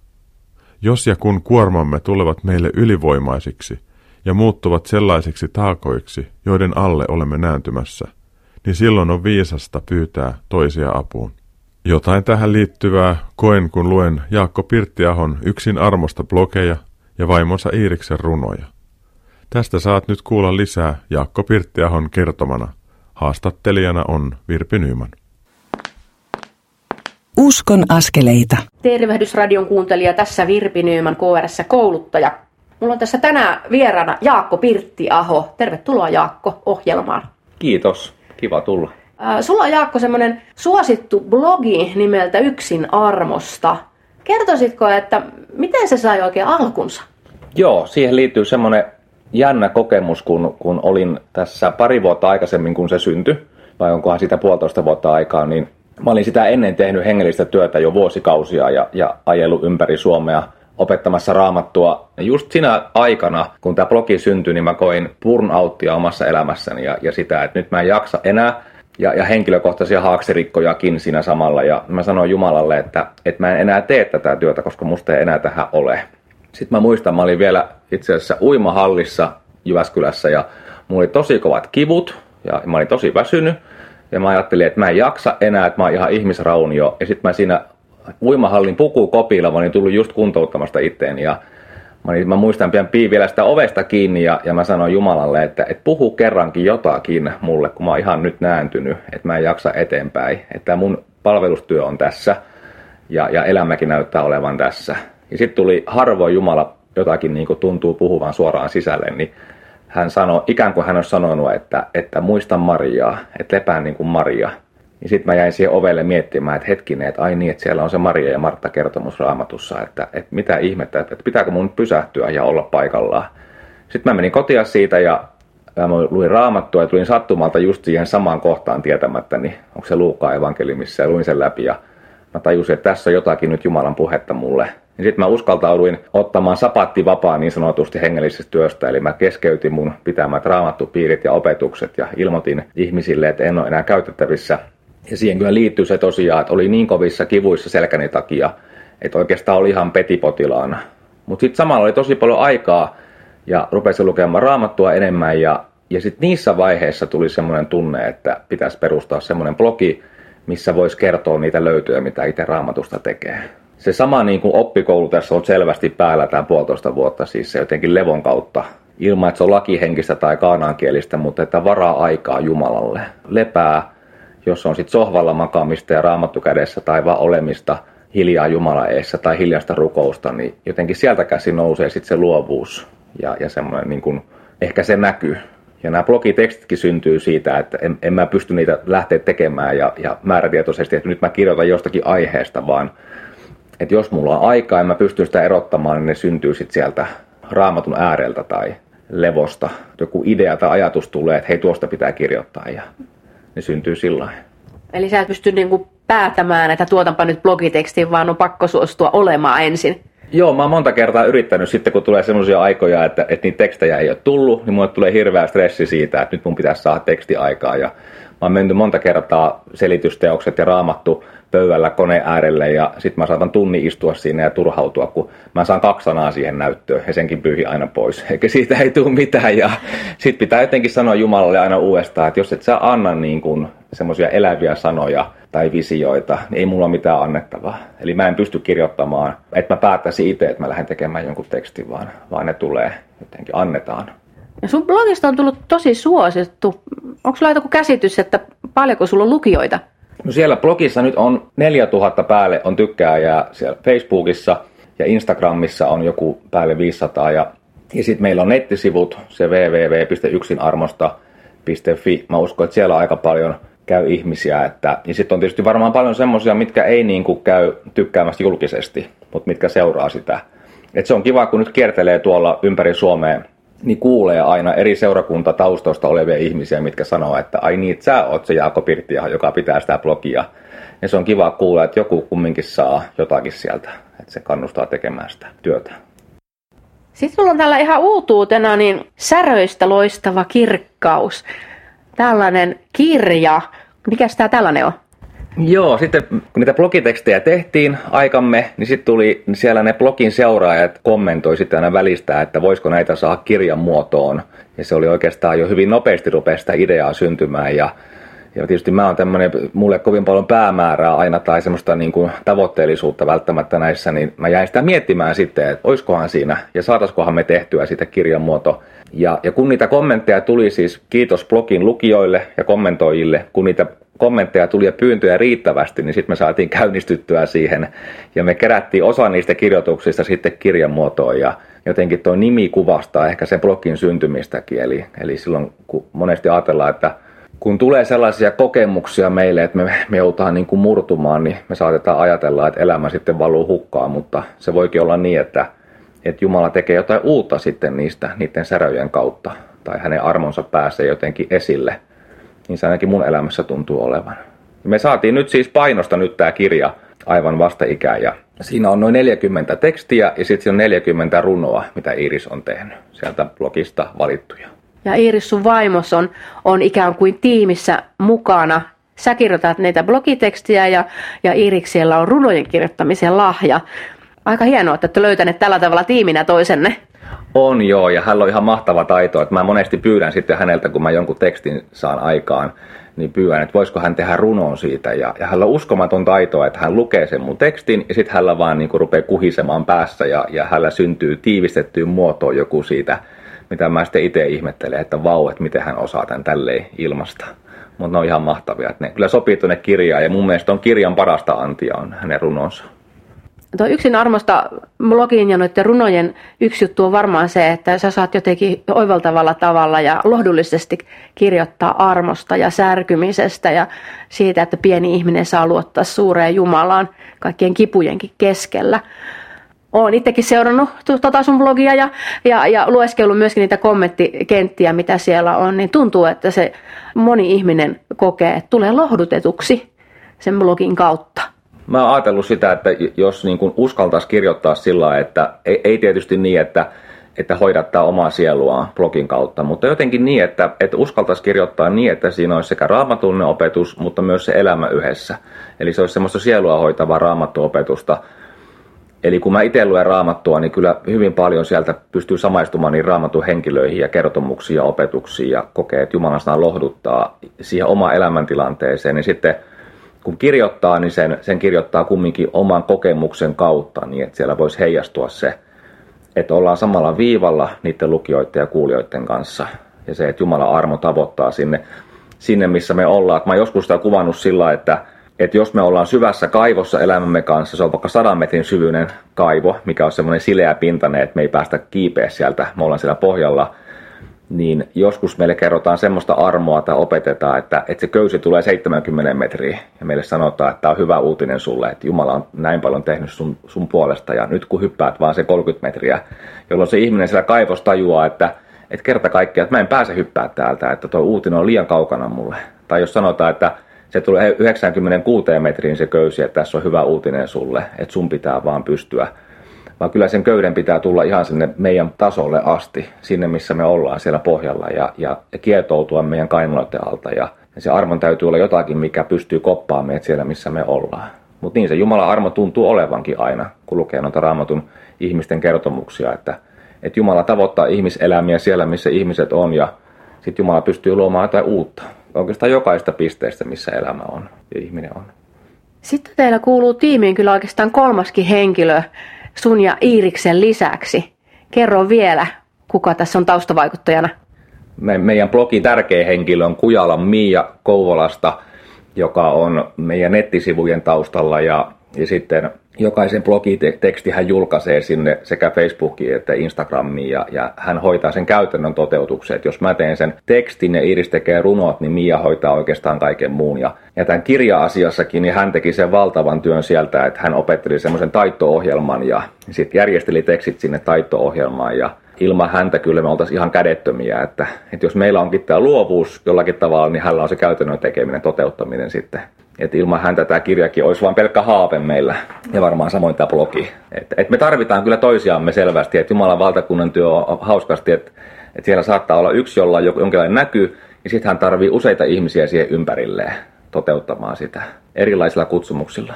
Jos ja kun kuormamme tulevat meille ylivoimaisiksi ja muuttuvat sellaisiksi taakoiksi, joiden alle olemme nääntymässä, niin silloin on viisasta pyytää toisia apuun. Jotain tähän liittyvää koen, kun luen Jaakko Pirttiahon yksin armosta blogeja ja vaimonsa Iiriksen runoja. Tästä saat nyt kuulla lisää Jaakko Pirttiahon kertomana. Haastattelijana on Virpi Nyman. Uskon askeleita. Tervehdysradion kuuntelija tässä Virpi Nyman KRS kouluttaja. Mulla on tässä tänään vieraana Jaakko Pirttiaho. Tervetuloa Jaakko ohjelmaan. Kiitos, kiva tulla. Äh, sulla on Jaakko semmoinen suosittu blogi nimeltä Yksin armosta. Kertoisitko, että miten se sai oikein alkunsa? Joo, siihen liittyy semmoinen jännä kokemus, kun, kun olin tässä pari vuotta aikaisemmin, kun se syntyi, vai onkohan sitä puolitoista vuotta aikaa, niin mä olin sitä ennen tehnyt hengellistä työtä jo vuosikausia ja, ja ajellut ympäri Suomea opettamassa raamattua. Ja just siinä aikana, kun tämä blogi syntyi, niin mä koin burnouttia omassa elämässäni ja, ja sitä, että nyt mä en jaksa enää ja, ja henkilökohtaisia haaksirikkojakin siinä samalla. Ja mä sanoin Jumalalle, että, että mä en enää tee tätä työtä, koska musta ei enää tähän ole. Sitten mä muistan, mä olin vielä itse asiassa uimahallissa Jyväskylässä ja mulla oli tosi kovat kivut ja mä olin tosi väsynyt. Ja mä ajattelin, että mä en jaksa enää, että mä oon ihan ihmisraunio. Ja sitten mä siinä uimahallin pukukopilla, mä olin tullut just kuntouttamasta itteeni ja Mä, olin, mä muistan pian pii vielä sitä ovesta kiinni ja, ja mä sanoin Jumalalle, että, että puhu kerrankin jotakin mulle, kun mä oon ihan nyt nääntynyt, että mä en jaksa eteenpäin. Että mun palvelustyö on tässä ja, ja elämäkin näyttää olevan tässä. Ja sitten tuli harvoin Jumala jotakin niin kuin tuntuu puhuvan suoraan sisälle, niin hän sanoi, ikään kuin hän olisi sanonut, että, että muista Mariaa, että lepää niin kuin Maria. Ja sitten mä jäin siihen ovelle miettimään, että hetkinen, että ai niin, että siellä on se Maria ja Martta kertomus raamatussa, että, että mitä ihmettä, että pitääkö mun pysähtyä ja olla paikallaan. Sitten mä menin kotia siitä ja mä luin raamattua ja tulin sattumalta just siihen samaan kohtaan tietämättä, niin onko se Luukaa evankeliumissa ja luin sen läpi ja mä tajusin, että tässä on jotakin nyt Jumalan puhetta mulle. Ja sitten mä uskaltauduin ottamaan sapatti vapaa niin sanotusti hengellisestä työstä, eli mä keskeytin mun pitämät raamattupiirit ja opetukset ja ilmoitin ihmisille, että en ole enää käytettävissä ja siihen kyllä liittyy se tosiaan, että oli niin kovissa kivuissa selkäni takia, että oikeastaan oli ihan petipotilaana. Mutta sitten samalla oli tosi paljon aikaa ja rupesin lukemaan raamattua enemmän ja, ja sitten niissä vaiheissa tuli semmoinen tunne, että pitäisi perustaa semmoinen blogi, missä voisi kertoa niitä löytöjä, mitä itse raamatusta tekee. Se sama niin kuin oppikoulu tässä on selvästi päällä tämä puolitoista vuotta, siis se jotenkin levon kautta, ilman että se on lakihenkistä tai kaanaankielistä, mutta että varaa aikaa Jumalalle. Lepää jos on sitten sohvalla makaamista ja raamattu kädessä tai vaan olemista hiljaa Jumala eessä tai hiljaista rukousta, niin jotenkin sieltä käsi nousee sitten se luovuus ja, ja semmoinen niin kuin, ehkä se näkyy. Ja nämä blogitekstitkin syntyy siitä, että en, en mä pysty niitä lähteä tekemään ja, ja määrätietoisesti, että nyt mä kirjoitan jostakin aiheesta, vaan että jos mulla on aikaa ja mä pystyn sitä erottamaan, niin ne syntyy sitten sieltä raamatun ääreltä tai levosta. Joku idea tai ajatus tulee, että hei tuosta pitää kirjoittaa ja ne syntyy sillä Eli sä et pysty niinku päätämään, että tuotanpa nyt blogitekstin, vaan on pakko suostua olemaan ensin. Joo, mä oon monta kertaa yrittänyt sitten, kun tulee semmoisia aikoja, että, että niitä tekstejä ei ole tullut, niin mulle tulee hirveä stressi siitä, että nyt mun pitäisi saada tekstiaikaa. Ja mä oon mennyt monta kertaa selitysteokset ja raamattu pöydällä koneen äärelle ja sitten mä saatan tunni istua siinä ja turhautua, kun mä saan kaksi sanaa siihen näyttöön ja senkin pyyhi aina pois. Eikä siitä ei tule mitään ja sitten pitää jotenkin sanoa Jumalalle aina uudestaan, että jos et sä anna niin kuin semmoisia eläviä sanoja tai visioita, niin ei mulla ole mitään annettavaa. Eli mä en pysty kirjoittamaan, että mä päättäisin itse, että mä lähden tekemään jonkun tekstin, vaan, vaan ne tulee jotenkin annetaan. Ja sun blogista on tullut tosi suosittu. Onko sulla joku käsitys, että paljonko sulla on lukijoita? No siellä blogissa nyt on 4000 päälle on tykkääjää siellä Facebookissa ja Instagramissa on joku päälle 500 ja, ja sitten meillä on nettisivut, se www.yksinarmosta.fi. Mä uskon, että siellä aika paljon käy ihmisiä. Että, ja sitten on tietysti varmaan paljon semmoisia, mitkä ei niin kuin käy tykkäämässä julkisesti, mutta mitkä seuraa sitä. Et se on kiva, kun nyt kiertelee tuolla ympäri Suomea niin kuulee aina eri seurakuntataustoista olevia ihmisiä, mitkä sanoo, että ai niin, sä oot se Jaako Pirttiaho, joka pitää sitä blogia. Ja se on kiva kuulla, että joku kumminkin saa jotakin sieltä, että se kannustaa tekemään sitä työtä. Sitten sulla on täällä ihan uutuutena niin säröistä loistava kirkkaus. Tällainen kirja. Mikäs tämä tällainen on? Joo, sitten kun niitä blogitekstejä tehtiin aikamme, niin sitten tuli siellä ne blogin seuraajat kommentoi sitten aina välistä, että voisiko näitä saa kirjan muotoon. Ja se oli oikeastaan jo hyvin nopeasti rupea sitä ideaa syntymään ja ja tietysti mä oon tämmöinen, mulle kovin paljon päämäärää aina tai semmoista niin kuin tavoitteellisuutta välttämättä näissä, niin mä jäin sitä miettimään sitten, että oiskohan siinä ja saataisikohan me tehtyä sitä kirjan muoto. Ja, ja kun niitä kommentteja tuli siis, kiitos blogin lukijoille ja kommentoijille, kun niitä kommentteja tuli ja pyyntöjä riittävästi, niin sitten me saatiin käynnistyttyä siihen. Ja me kerättiin osa niistä kirjoituksista sitten kirjan muotoon ja jotenkin tuo nimi kuvastaa ehkä sen blogin syntymistäkin. Eli, eli silloin kun monesti ajatellaan, että kun tulee sellaisia kokemuksia meille, että me, me joudutaan niin kuin murtumaan, niin me saatetaan ajatella, että elämä sitten valuu hukkaan, mutta se voikin olla niin, että, että Jumala tekee jotain uutta sitten niistä, niiden säröjen kautta, tai hänen armonsa pääsee jotenkin esille – niin se ainakin mun elämässä tuntuu olevan. Me saatiin nyt siis painosta nyt tämä kirja aivan vastaikään ja siinä on noin 40 tekstiä ja sitten on 40 runoa, mitä Iris on tehnyt sieltä blogista valittuja. Ja Iris sun vaimos on, on ikään kuin tiimissä mukana. Sä kirjoitat näitä blogitekstiä ja, ja Iriksellä on runojen kirjoittamisen lahja. Aika hienoa, että olette löytäneet tällä tavalla tiiminä toisenne. On joo, ja hän on ihan mahtava taito. Että mä monesti pyydän sitten häneltä, kun mä jonkun tekstin saan aikaan, niin pyydän, että voisiko hän tehdä runon siitä. Ja, ja hänellä on uskomaton taito, että hän lukee sen mun tekstin, ja sitten hänellä vaan niin kuin rupeaa kuhisemaan päässä, ja, ja hänellä syntyy tiivistettyyn muotoon joku siitä, mitä mä sitten itse ihmettelen, että vau, että miten hän osaa tämän tälleen ilmasta. Mutta ne on ihan mahtavia. Että ne kyllä sopii tuonne kirjaan, ja mun mielestä on kirjan parasta antia on hänen runonsa. Tuo yksin armosta blogin ja noiden runojen yksi juttu on varmaan se, että sä saat jotenkin oivaltavalla tavalla ja lohdullisesti kirjoittaa armosta ja särkymisestä ja siitä, että pieni ihminen saa luottaa suureen Jumalaan kaikkien kipujenkin keskellä. Olen itsekin seurannut tuota sun blogia ja, ja, ja lueskellut myöskin niitä kommenttikenttiä, mitä siellä on, niin tuntuu, että se moni ihminen kokee, että tulee lohdutetuksi sen blogin kautta mä oon ajatellut sitä, että jos niin kuin uskaltaisi kirjoittaa sillä että ei, ei tietysti niin, että, että hoidattaa omaa sieluaan blogin kautta, mutta jotenkin niin, että, että uskaltaisi kirjoittaa niin, että siinä olisi sekä raamatullinen opetus, mutta myös se elämä yhdessä. Eli se olisi semmoista sielua hoitavaa raamattuopetusta. Eli kun mä itse luen raamattua, niin kyllä hyvin paljon sieltä pystyy samaistumaan niin raamatun henkilöihin ja kertomuksiin ja opetuksiin ja kokee, että Jumalan lohduttaa siihen omaan elämäntilanteeseen, niin sitten – kun kirjoittaa, niin sen, sen kirjoittaa kumminkin oman kokemuksen kautta, niin että siellä voisi heijastua se, että ollaan samalla viivalla niiden lukijoiden ja kuulijoiden kanssa. Ja se, että Jumala armo tavoittaa sinne, sinne missä me ollaan. Mä joskus sitä kuvannut sillä, että, että jos me ollaan syvässä kaivossa elämämme kanssa, se on vaikka sadan metrin syvyinen kaivo, mikä on semmoinen sileä pintainen, että me ei päästä kiipeä sieltä, me ollaan siellä pohjalla – niin joskus meille kerrotaan semmoista armoa tai opetetaan, että, että se köysi tulee 70 metriä ja meille sanotaan, että tämä on hyvä uutinen sulle, että Jumala on näin paljon tehnyt sun, sun puolesta ja nyt kun hyppäät vaan se 30 metriä, jolloin se ihminen siellä kaivos tajuaa, että, että kerta kaikkiaan, että mä en pääse hyppää täältä, että tuo uutinen on liian kaukana mulle. Tai jos sanotaan, että se tulee 96 metriin se köysi, että tässä on hyvä uutinen sulle, että sun pitää vaan pystyä vaan kyllä sen köyden pitää tulla ihan sinne meidän tasolle asti, sinne missä me ollaan siellä pohjalla ja, ja, ja kietoutua meidän kainaloiden alta. Ja, ja se armon täytyy olla jotakin, mikä pystyy koppaamaan meidät siellä, missä me ollaan. Mutta niin se Jumalan armo tuntuu olevankin aina, kun lukee noita raamatun ihmisten kertomuksia, että, että Jumala tavoittaa ihmiselämiä siellä, missä ihmiset on ja sitten Jumala pystyy luomaan jotain uutta. Oikeastaan jokaista pisteestä, missä elämä on ja ihminen on. Sitten teillä kuuluu tiimiin kyllä oikeastaan kolmaskin henkilö, sun ja Iiriksen lisäksi. Kerro vielä, kuka tässä on taustavaikuttajana. Me, meidän blogin tärkeä henkilö on Kujalan Miia Kouvolasta. joka on meidän nettisivujen taustalla ja, ja sitten jokaisen blogiteksti hän julkaisee sinne sekä Facebookiin että Instagramiin ja, ja hän hoitaa sen käytännön toteutuksen. Et jos mä teen sen tekstin ja Iris tekee runot, niin Mia hoitaa oikeastaan kaiken muun. Ja, ja tämän kirja-asiassakin niin hän teki sen valtavan työn sieltä, että hän opetteli semmoisen taito-ohjelman ja sitten järjesteli tekstit sinne taito-ohjelmaan ja ilman häntä kyllä me oltaisiin ihan kädettömiä, että, että jos meillä onkin tämä luovuus jollakin tavalla, niin hänellä on se käytännön tekeminen, toteuttaminen sitten. Että ilman häntä tämä kirjakin olisi vain pelkkä haave meillä ja varmaan samoin tämä blogi. Että et me tarvitaan kyllä toisiamme selvästi, että Jumalan valtakunnan työ on hauskasti, että, että siellä saattaa olla yksi, jolla on jonkinlainen näky, ja sitten hän tarvii useita ihmisiä siihen ympärilleen toteuttamaan sitä erilaisilla kutsumuksilla.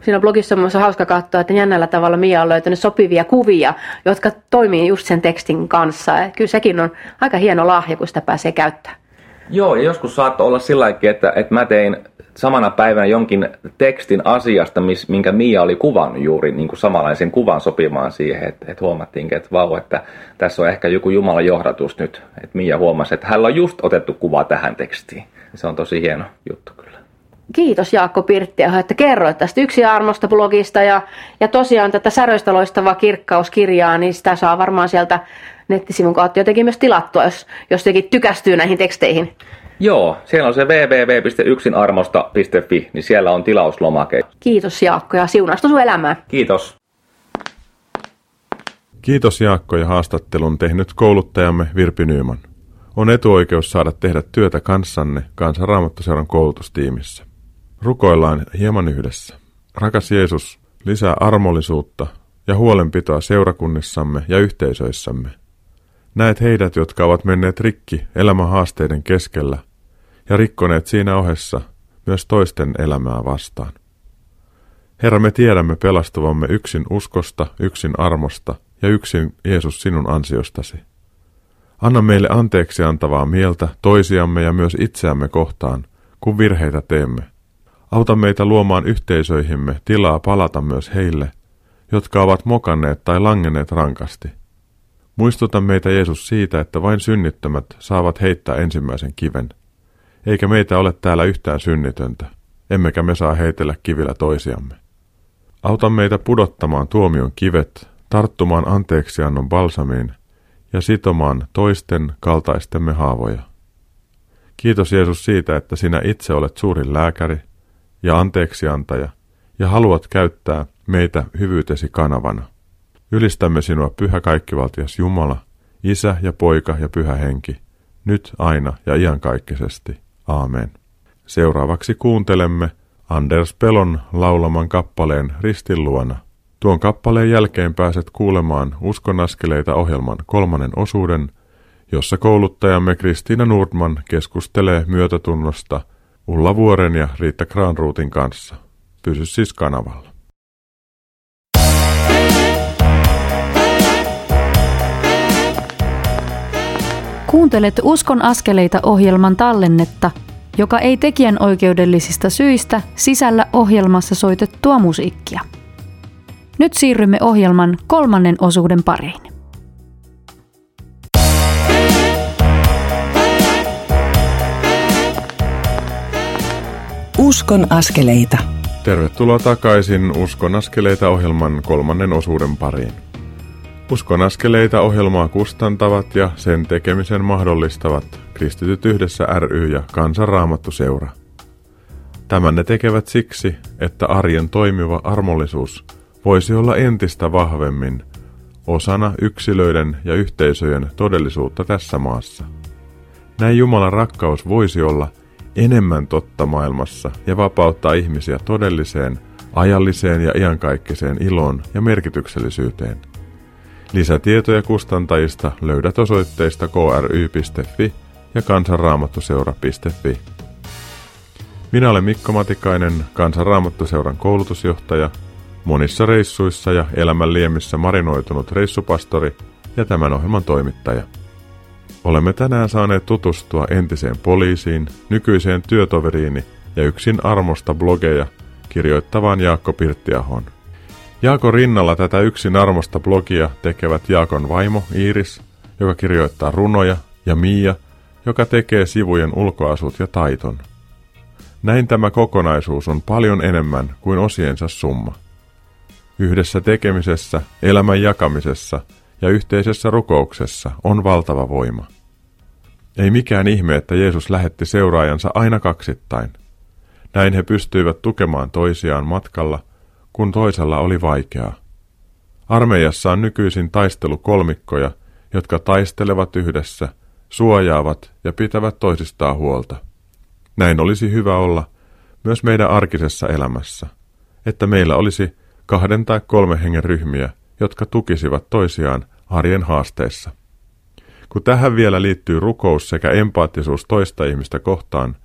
Siinä blogissa on myös hauska katsoa, että jännällä tavalla Mia on löytänyt sopivia kuvia, jotka toimii just sen tekstin kanssa. Et kyllä sekin on aika hieno lahja, kun sitä pääsee käyttämään. Joo, ja joskus saattoi olla sillä että, että mä tein samana päivänä jonkin tekstin asiasta, miss, minkä Mia oli kuvannut juuri niin kuin samanlaisen kuvan sopimaan siihen, että, että huomattiin, että vau, että tässä on ehkä joku Jumalan johdatus nyt. Että Mia huomasi, että hänellä on just otettu kuva tähän tekstiin. Se on tosi hieno juttu kyllä. Kiitos Jaakko Pirttiaho, että kerroit tästä Yksi armosta blogista ja, ja tosiaan tätä säröistä loistavaa kirkkauskirjaa, niin sitä saa varmaan sieltä nettisivun kautta jotenkin myös tilattua, jos, jos jotenkin tykästyy näihin teksteihin. Joo, siellä on se www.yksinarmosta.fi, niin siellä on tilauslomake. Kiitos Jaakko ja siunasta sun elämää. Kiitos. Kiitos Jaakko ja haastattelun tehnyt kouluttajamme Virpi Nyyman. On etuoikeus saada tehdä työtä kanssanne Kansanraamattuseuran koulutustiimissä. Rukoillaan hieman yhdessä. Rakas Jeesus, lisää armollisuutta ja huolenpitoa seurakunnissamme ja yhteisöissämme. Näet heidät, jotka ovat menneet rikki elämän haasteiden keskellä ja rikkoneet siinä ohessa myös toisten elämää vastaan. Herra, me tiedämme pelastuvamme yksin uskosta, yksin armosta ja yksin Jeesus sinun ansiostasi. Anna meille anteeksi antavaa mieltä toisiamme ja myös itseämme kohtaan, kun virheitä teemme. Auta meitä luomaan yhteisöihimme tilaa palata myös heille, jotka ovat mokanneet tai langenneet rankasti. Muistuta meitä Jeesus siitä, että vain synnittömät saavat heittää ensimmäisen kiven eikä meitä ole täällä yhtään synnitöntä, emmekä me saa heitellä kivillä toisiamme. Auta meitä pudottamaan tuomion kivet, tarttumaan anteeksiannon balsamiin ja sitomaan toisten kaltaistemme haavoja. Kiitos Jeesus siitä, että sinä itse olet suurin lääkäri ja anteeksiantaja ja haluat käyttää meitä hyvyytesi kanavana. Ylistämme sinua pyhä kaikkivaltias Jumala, Isä ja Poika ja Pyhä Henki, nyt aina ja iankaikkisesti. Aamen. Seuraavaksi kuuntelemme Anders Pelon laulaman kappaleen Ristin luona. Tuon kappaleen jälkeen pääset kuulemaan Uskonaskeleita ohjelman kolmannen osuuden, jossa kouluttajamme Kristiina Nordman keskustelee myötätunnosta Ulla Vuoren ja Riitta Granruutin kanssa. Pysy siis kanavalla. Kuuntelet Uskon askeleita ohjelman tallennetta, joka ei tekijän oikeudellisista syistä sisällä ohjelmassa soitettua musiikkia. Nyt siirrymme ohjelman kolmannen osuuden pariin. Uskon askeleita. Tervetuloa takaisin Uskon askeleita ohjelman kolmannen osuuden pariin. Uskon askeleita ohjelmaa kustantavat ja sen tekemisen mahdollistavat Kristityt yhdessä ry ja Kansanraamattu seura. Tämän ne tekevät siksi, että arjen toimiva armollisuus voisi olla entistä vahvemmin osana yksilöiden ja yhteisöjen todellisuutta tässä maassa. Näin Jumalan rakkaus voisi olla enemmän totta maailmassa ja vapauttaa ihmisiä todelliseen, ajalliseen ja iankaikkiseen iloon ja merkityksellisyyteen. Lisätietoja kustantajista löydät osoitteista kry.fi ja kansanraamattuseura.fi. Minä olen Mikko Matikainen, kansanraamattuseuran koulutusjohtaja, monissa reissuissa ja elämän liemissä marinoitunut reissupastori ja tämän ohjelman toimittaja. Olemme tänään saaneet tutustua entiseen poliisiin, nykyiseen työtoveriini ja yksin armosta blogeja kirjoittavaan Jaakko Pirttiahon. Jaakon rinnalla tätä yksin armosta blogia tekevät Jaakon vaimo Iiris, joka kirjoittaa runoja, ja Miia, joka tekee sivujen ulkoasut ja taiton. Näin tämä kokonaisuus on paljon enemmän kuin osiensa summa. Yhdessä tekemisessä, elämän jakamisessa ja yhteisessä rukouksessa on valtava voima. Ei mikään ihme, että Jeesus lähetti seuraajansa aina kaksittain. Näin he pystyivät tukemaan toisiaan matkalla, kun toisella oli vaikeaa. Armeijassa on nykyisin taistelukolmikkoja, jotka taistelevat yhdessä, suojaavat ja pitävät toisistaan huolta. Näin olisi hyvä olla myös meidän arkisessa elämässä, että meillä olisi kahden tai kolme hengen ryhmiä, jotka tukisivat toisiaan arjen haasteissa. Kun tähän vielä liittyy rukous sekä empaattisuus toista ihmistä kohtaan,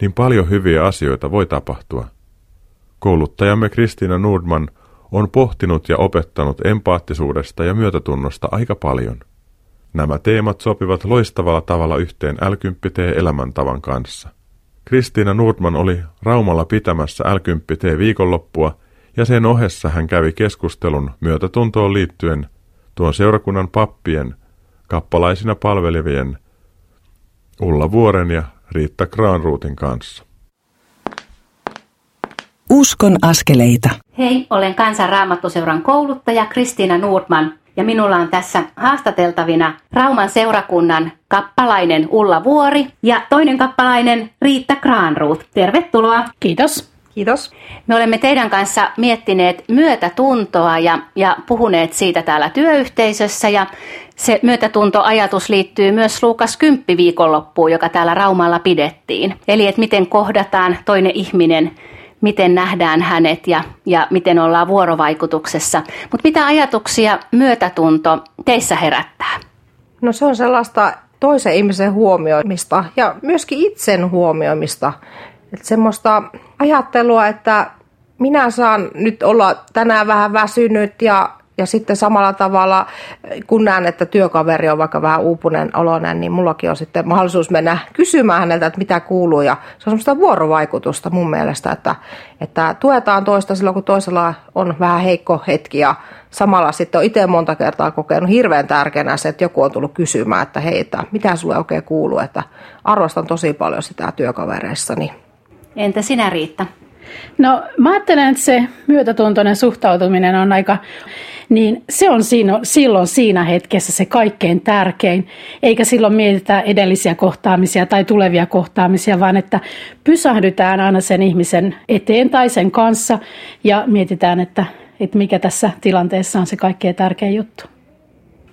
niin paljon hyviä asioita voi tapahtua. Kouluttajamme Kristiina Nordman on pohtinut ja opettanut empaattisuudesta ja myötätunnosta aika paljon. Nämä teemat sopivat loistavalla tavalla yhteen l elämäntavan kanssa. Kristiina Nordman oli Raumalla pitämässä l viikonloppua ja sen ohessa hän kävi keskustelun myötätuntoon liittyen tuon seurakunnan pappien, kappalaisina palvelevien Ulla Vuoren ja Riitta Kraanruutin kanssa. Uskon askeleita. Hei, olen Kansanraamattuseuran kouluttaja Kristiina Nordman ja minulla on tässä haastateltavina Rauman seurakunnan kappalainen Ulla Vuori ja toinen kappalainen Riitta Kraanruut. Tervetuloa. Kiitos. Kiitos. Me olemme teidän kanssa miettineet myötätuntoa ja, ja puhuneet siitä täällä työyhteisössä ja se myötätuntoajatus liittyy myös Luukas 10 viikonloppuun, joka täällä Raumalla pidettiin. Eli että miten kohdataan toinen ihminen, miten nähdään hänet ja, ja miten ollaan vuorovaikutuksessa. Mutta mitä ajatuksia myötätunto teissä herättää? No se on sellaista toisen ihmisen huomioimista ja myöskin itsen huomioimista. Että semmoista ajattelua, että minä saan nyt olla tänään vähän väsynyt ja, ja sitten samalla tavalla, kun näen, että työkaveri on vaikka vähän uupunen oloinen, niin mullakin on sitten mahdollisuus mennä kysymään häneltä, että mitä kuuluu. Ja se on semmoista vuorovaikutusta mun mielestä, että, että tuetaan toista silloin, kun toisella on vähän heikko hetki ja samalla sitten on itse monta kertaa kokenut hirveän tärkeänä se, että joku on tullut kysymään, että hei, että mitä sulle oikein kuuluu, että arvostan tosi paljon sitä työkavereissani. Entä sinä Riitta? No mä ajattelen, että se myötätuntoinen suhtautuminen on aika, niin se on siinä, silloin siinä hetkessä se kaikkein tärkein, eikä silloin mietitä edellisiä kohtaamisia tai tulevia kohtaamisia, vaan että pysähdytään aina sen ihmisen eteen tai sen kanssa ja mietitään, että, että mikä tässä tilanteessa on se kaikkein tärkein juttu.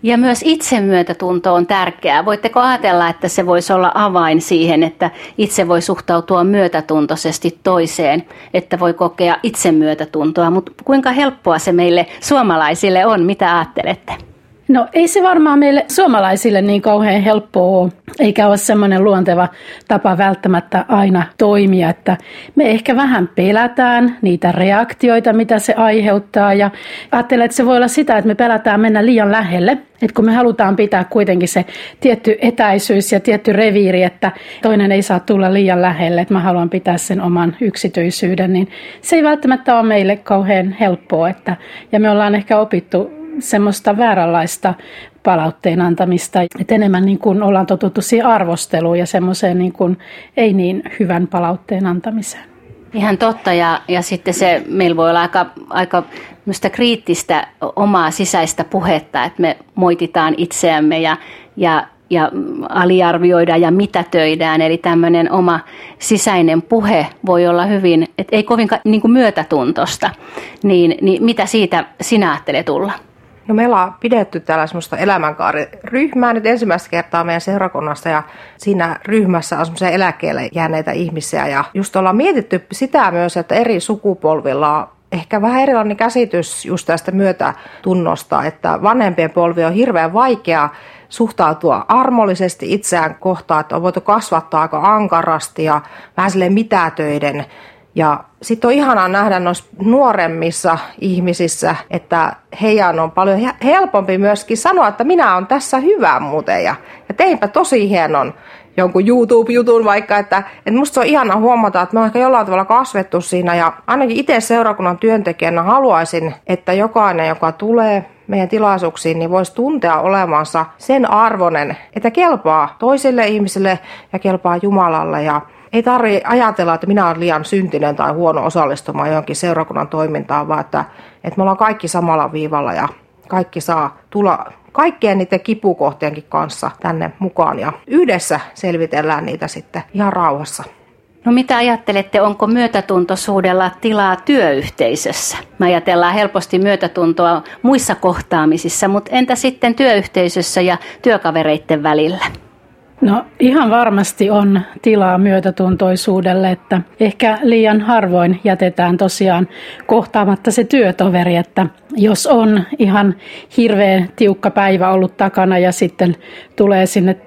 Ja myös itsemyötätunto on tärkeää. Voitteko ajatella, että se voisi olla avain siihen, että itse voi suhtautua myötätuntoisesti toiseen, että voi kokea itsemyötätuntoa, mutta kuinka helppoa se meille suomalaisille on, mitä ajattelette? No ei se varmaan meille suomalaisille niin kauhean helppoa ole, eikä ole semmoinen luonteva tapa välttämättä aina toimia, että me ehkä vähän pelätään niitä reaktioita, mitä se aiheuttaa ja ajattelen, että se voi olla sitä, että me pelätään mennä liian lähelle, että kun me halutaan pitää kuitenkin se tietty etäisyys ja tietty reviiri, että toinen ei saa tulla liian lähelle, että mä haluan pitää sen oman yksityisyyden, niin se ei välttämättä ole meille kauhean helppoa. Että, ja me ollaan ehkä opittu semmoista vääränlaista palautteen antamista, että enemmän niin kuin ollaan totuttu siihen arvosteluun ja semmoiseen niin kuin ei niin hyvän palautteen antamiseen. Ihan totta, ja, ja sitten se meillä voi olla aika, aika kriittistä omaa sisäistä puhetta, että me moititaan itseämme ja, ja, ja aliarvioidaan ja mitätöidään. Eli tämmöinen oma sisäinen puhe voi olla hyvin, että ei kovin niin myötätuntosta. Niin, niin mitä siitä sinä ajattelet tulla? No meillä on pidetty täällä semmoista elämänkaariryhmää nyt ensimmäistä kertaa meidän seurakunnasta ja siinä ryhmässä on semmoisia eläkkeelle jääneitä ihmisiä. Ja just ollaan mietitty sitä myös, että eri sukupolvilla ehkä vähän erilainen käsitys just tästä myötätunnosta, että vanhempien polvi on hirveän vaikea suhtautua armollisesti itseään kohtaan, että on voitu kasvattaa aika ankarasti ja vähän silleen mitätöiden ja sitten on ihanaa nähdä noissa nuoremmissa ihmisissä, että heidän on paljon helpompi myöskin sanoa, että minä olen tässä hyvä muuten. Ja, ja teinpä tosi hienon jonkun YouTube-jutun vaikka, että, että musta se on ihana huomata, että me on ehkä jollain tavalla kasvettu siinä. Ja ainakin itse seurakunnan työntekijänä haluaisin, että jokainen, joka tulee meidän tilaisuuksiin, niin voisi tuntea olevansa sen arvonen, että kelpaa toisille ihmisille ja kelpaa Jumalalle. Ja ei tarvitse ajatella, että minä olen liian syntinen tai huono osallistumaan johonkin seurakunnan toimintaan, vaan että, että me ollaan kaikki samalla viivalla ja kaikki saa tulla kaikkien niiden kipukohtienkin kanssa tänne mukaan ja yhdessä selvitellään niitä sitten ihan rauhassa. No mitä ajattelette, onko myötätuntoisuudella tilaa työyhteisössä? Me ajatellaan helposti myötätuntoa muissa kohtaamisissa, mutta entä sitten työyhteisössä ja työkavereiden välillä? No ihan varmasti on tilaa myötätuntoisuudelle, että ehkä liian harvoin jätetään tosiaan kohtaamatta se työtoveri, että jos on ihan hirveän tiukka päivä ollut takana ja sitten tulee sinne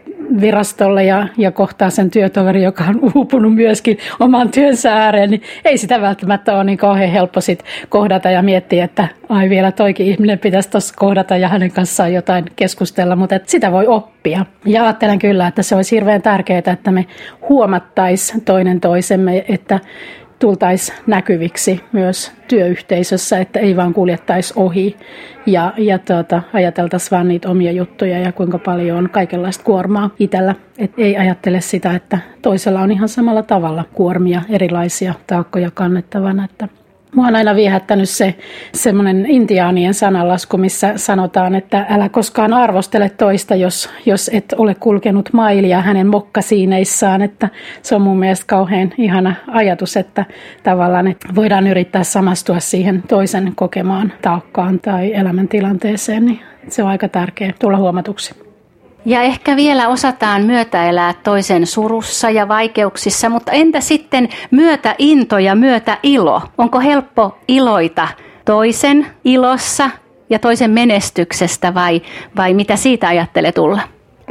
virastolle ja, ja kohtaa sen työtoveri, joka on uupunut myöskin oman työnsä ääreen, niin ei sitä välttämättä ole niin kauhean helppo sit kohdata ja miettiä, että ai vielä toikin ihminen pitäisi tuossa kohdata ja hänen kanssaan jotain keskustella, mutta että sitä voi oppia. Ja ajattelen kyllä, että se olisi hirveän tärkeää, että me huomattaisiin toinen toisemme, että tultaisiin näkyviksi myös työyhteisössä, että ei vaan kuljettaisi ohi ja, ja tuota, ajateltaisiin vaan niitä omia juttuja ja kuinka paljon on kaikenlaista kuormaa itsellä. Et ei ajattele sitä, että toisella on ihan samalla tavalla kuormia, erilaisia taakkoja kannettavana. Että Mua on aina viehättänyt se semmoinen intiaanien sananlasku, missä sanotaan, että älä koskaan arvostele toista, jos, jos et ole kulkenut mailia hänen mokkasiineissaan. Että se on mun mielestä kauhean ihana ajatus, että tavallaan että voidaan yrittää samastua siihen toisen kokemaan taakkaan tai elämäntilanteeseen, niin se on aika tärkeä tulla huomatuksi. Ja ehkä vielä osataan myötäelää toisen surussa ja vaikeuksissa, mutta entä sitten myötäinto ja myötäilo? Onko helppo iloita toisen ilossa ja toisen menestyksestä vai, vai mitä siitä ajattelee tulla?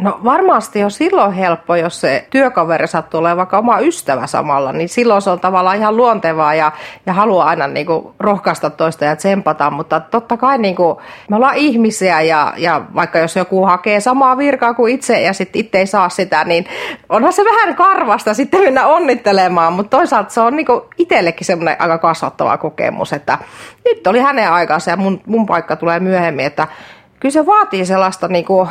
No varmasti on silloin helppo, jos se työkaveri sattuu olemaan vaikka oma ystävä samalla, niin silloin se on tavallaan ihan luontevaa ja, ja haluaa aina niin kuin rohkaista toista ja tsempata, mutta totta kai niin kuin, me ollaan ihmisiä ja, ja vaikka jos joku hakee samaa virkaa kuin itse ja sitten itse ei saa sitä, niin onhan se vähän karvasta sitten mennä onnittelemaan, mutta toisaalta se on niin kuin itsellekin semmoinen aika kasvattava kokemus, että nyt oli hänen aikansa ja mun, mun paikka tulee myöhemmin, että kyllä se vaatii sellaista niin kuin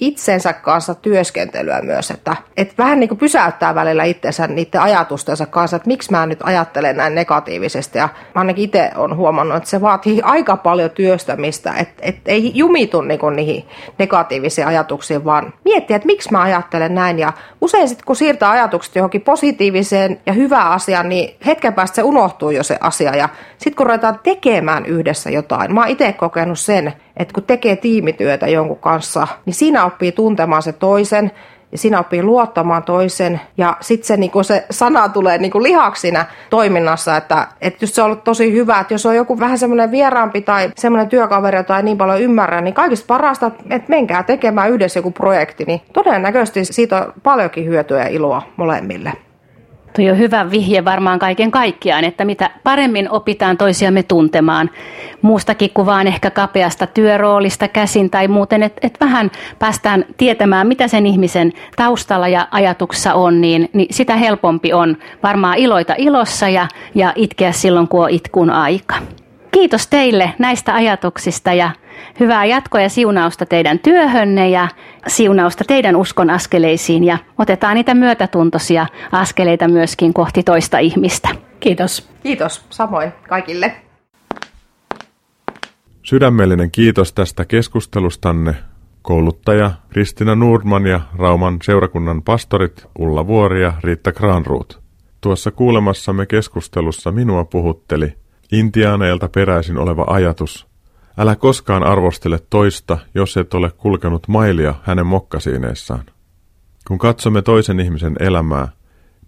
itsensä kanssa työskentelyä myös, että, että vähän niin kuin pysäyttää välillä itsensä niiden ajatustensa kanssa, että miksi mä nyt ajattelen näin negatiivisesti. Ja ainakin itse olen huomannut, että se vaatii aika paljon työstämistä, että, että ei jumitu niin kuin niihin negatiivisiin ajatuksiin, vaan miettiä, että miksi mä ajattelen näin. Ja usein sitten kun siirtää ajatukset johonkin positiiviseen ja hyvään asiaan, niin hetken päästä se unohtuu jo se asia. Ja sitten kun ruvetaan tekemään yhdessä jotain, mä oon itse kokenut sen, että kun tekee tiimityötä jonkun kanssa, niin siinä oppii tuntemaan se toisen, ja siinä oppii luottamaan toisen, ja sitten se, niin se sana tulee niin lihaksi siinä toiminnassa, että, että just se on ollut tosi hyvä, että jos on joku vähän semmoinen vieraampi tai semmoinen työkaveri, jota ei niin paljon ymmärrä, niin kaikista parasta, että menkää tekemään yhdessä joku projekti, niin todennäköisesti siitä on paljonkin hyötyä ja iloa molemmille. Tuo on hyvä vihje varmaan kaiken kaikkiaan, että mitä paremmin opitaan toisiamme tuntemaan, muustakin kuin vaan ehkä kapeasta työroolista käsin tai muuten, että et vähän päästään tietämään, mitä sen ihmisen taustalla ja ajatuksessa on, niin, niin sitä helpompi on varmaan iloita ilossa ja, ja itkeä silloin, kun on itkun aika. Kiitos teille näistä ajatuksista ja hyvää jatkoa ja siunausta teidän työhönne ja siunausta teidän uskon askeleisiin ja otetaan niitä myötätuntoisia askeleita myöskin kohti toista ihmistä. Kiitos. Kiitos samoin kaikille. Sydämellinen kiitos tästä keskustelustanne kouluttaja Kristina Nordman ja Rauman seurakunnan pastorit Ulla Vuori ja Riitta Granruut. Tuossa kuulemassamme keskustelussa minua puhutteli intiaaneilta peräisin oleva ajatus, älä koskaan arvostele toista, jos et ole kulkenut mailia hänen mokkasiineissaan. Kun katsomme toisen ihmisen elämää,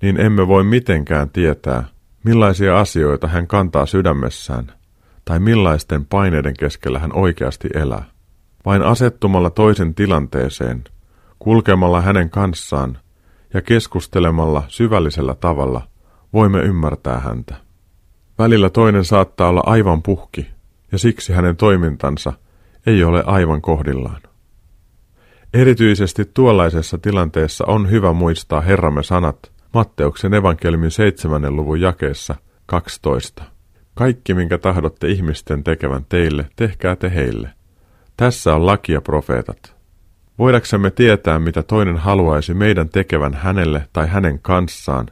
niin emme voi mitenkään tietää, millaisia asioita hän kantaa sydämessään – tai millaisten paineiden keskellä hän oikeasti elää. Vain asettumalla toisen tilanteeseen, kulkemalla hänen kanssaan ja keskustelemalla syvällisellä tavalla voimme ymmärtää häntä. Välillä toinen saattaa olla aivan puhki, ja siksi hänen toimintansa ei ole aivan kohdillaan. Erityisesti tuollaisessa tilanteessa on hyvä muistaa Herramme sanat Matteuksen evankeliumin seitsemännen luvun jakeessa 12. Kaikki, minkä tahdotte ihmisten tekevän teille, tehkää te heille. Tässä on laki ja profeetat. Voidaksemme tietää, mitä toinen haluaisi meidän tekevän hänelle tai hänen kanssaan,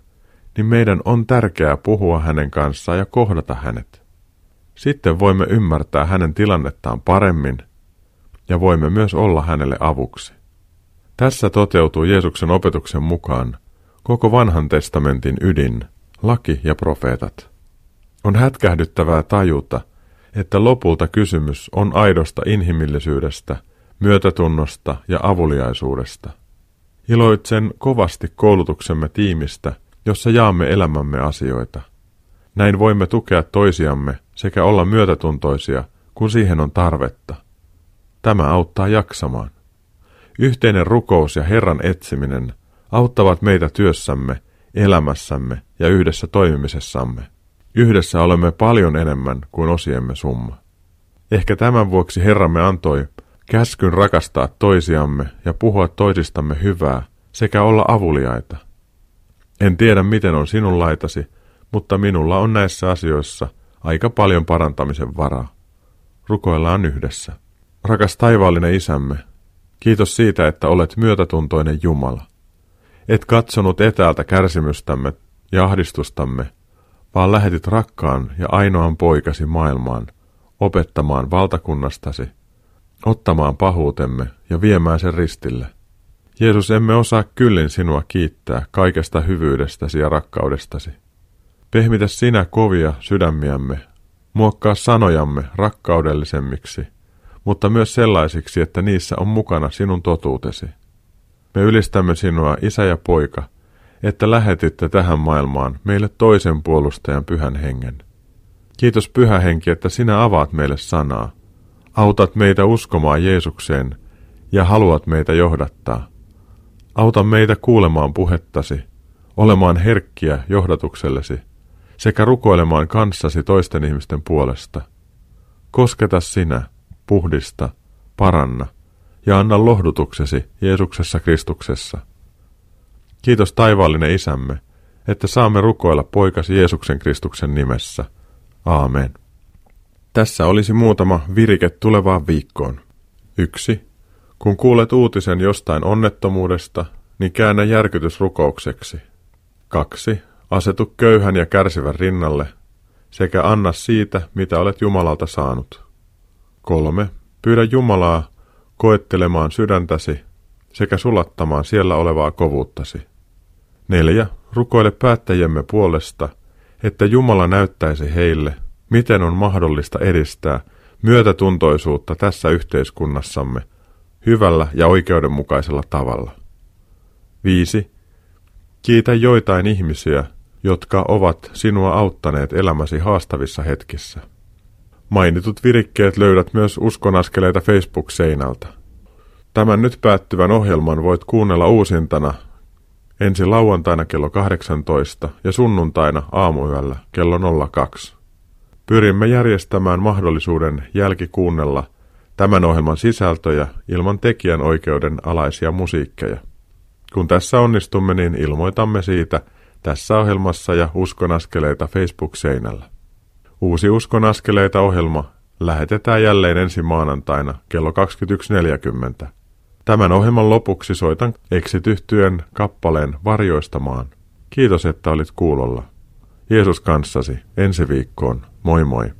niin meidän on tärkeää puhua hänen kanssaan ja kohdata hänet. Sitten voimme ymmärtää hänen tilannettaan paremmin ja voimme myös olla hänelle avuksi. Tässä toteutuu Jeesuksen opetuksen mukaan koko vanhan testamentin ydin, laki ja profeetat. On hätkähdyttävää tajuta, että lopulta kysymys on aidosta inhimillisyydestä, myötätunnosta ja avuliaisuudesta. Iloitsen kovasti koulutuksemme tiimistä, jossa jaamme elämämme asioita. Näin voimme tukea toisiamme sekä olla myötätuntoisia, kun siihen on tarvetta. Tämä auttaa jaksamaan. Yhteinen rukous ja Herran etsiminen auttavat meitä työssämme, elämässämme ja yhdessä toimimisessamme. Yhdessä olemme paljon enemmän kuin osiemme summa. Ehkä tämän vuoksi Herramme antoi käskyn rakastaa toisiamme ja puhua toisistamme hyvää sekä olla avuliaita. En tiedä miten on sinun laitasi, mutta minulla on näissä asioissa aika paljon parantamisen varaa. Rukoillaan yhdessä. Rakas taivaallinen isämme, kiitos siitä, että olet myötätuntoinen Jumala. Et katsonut etäältä kärsimystämme ja ahdistustamme, vaan lähetit rakkaan ja ainoan poikasi maailmaan, opettamaan valtakunnastasi, ottamaan pahuutemme ja viemään sen ristille. Jeesus, emme osaa kyllin sinua kiittää kaikesta hyvyydestäsi ja rakkaudestasi. Pehmitä sinä kovia sydämiämme, muokkaa sanojamme rakkaudellisemmiksi, mutta myös sellaisiksi, että niissä on mukana sinun totuutesi. Me ylistämme sinua, isä ja poika, että lähetitte tähän maailmaan meille toisen puolustajan pyhän hengen. Kiitos pyhä henki, että sinä avaat meille sanaa. Autat meitä uskomaan Jeesukseen ja haluat meitä johdattaa. Auta meitä kuulemaan puhettasi, olemaan herkkiä johdatuksellesi sekä rukoilemaan kanssasi toisten ihmisten puolesta. Kosketa sinä, puhdista, paranna ja anna lohdutuksesi Jeesuksessa Kristuksessa. Kiitos taivaallinen Isämme, että saamme rukoilla poikasi Jeesuksen Kristuksen nimessä. Aamen. Tässä olisi muutama virike tulevaan viikkoon. Yksi. Kun kuulet uutisen jostain onnettomuudesta, niin käännä järkytys rukoukseksi. Kaksi. Asetu köyhän ja kärsivän rinnalle, sekä anna siitä, mitä olet Jumalalta saanut. Kolme. Pyydä Jumalaa koettelemaan sydäntäsi sekä sulattamaan siellä olevaa kovuuttasi. Neljä. Rukoile päättäjämme puolesta, että Jumala näyttäisi heille, miten on mahdollista edistää myötätuntoisuutta tässä yhteiskunnassamme hyvällä ja oikeudenmukaisella tavalla. 5. Kiitä joitain ihmisiä, jotka ovat sinua auttaneet elämäsi haastavissa hetkissä. Mainitut virikkeet löydät myös uskonaskeleita Facebook-seinältä. Tämän nyt päättyvän ohjelman voit kuunnella uusintana ensi lauantaina kello 18 ja sunnuntaina aamuyöllä kello 02. Pyrimme järjestämään mahdollisuuden jälkikuunnella tämän ohjelman sisältöjä ilman tekijän oikeuden alaisia musiikkeja. Kun tässä onnistumme, niin ilmoitamme siitä tässä ohjelmassa ja Uskon askeleita Facebook-seinällä. Uusi Uskon askeleita ohjelma lähetetään jälleen ensi maanantaina kello 21.40. Tämän ohjelman lopuksi soitan eksityhtyön kappaleen varjoistamaan. Kiitos, että olit kuulolla. Jeesus kanssasi ensi viikkoon. Moi moi.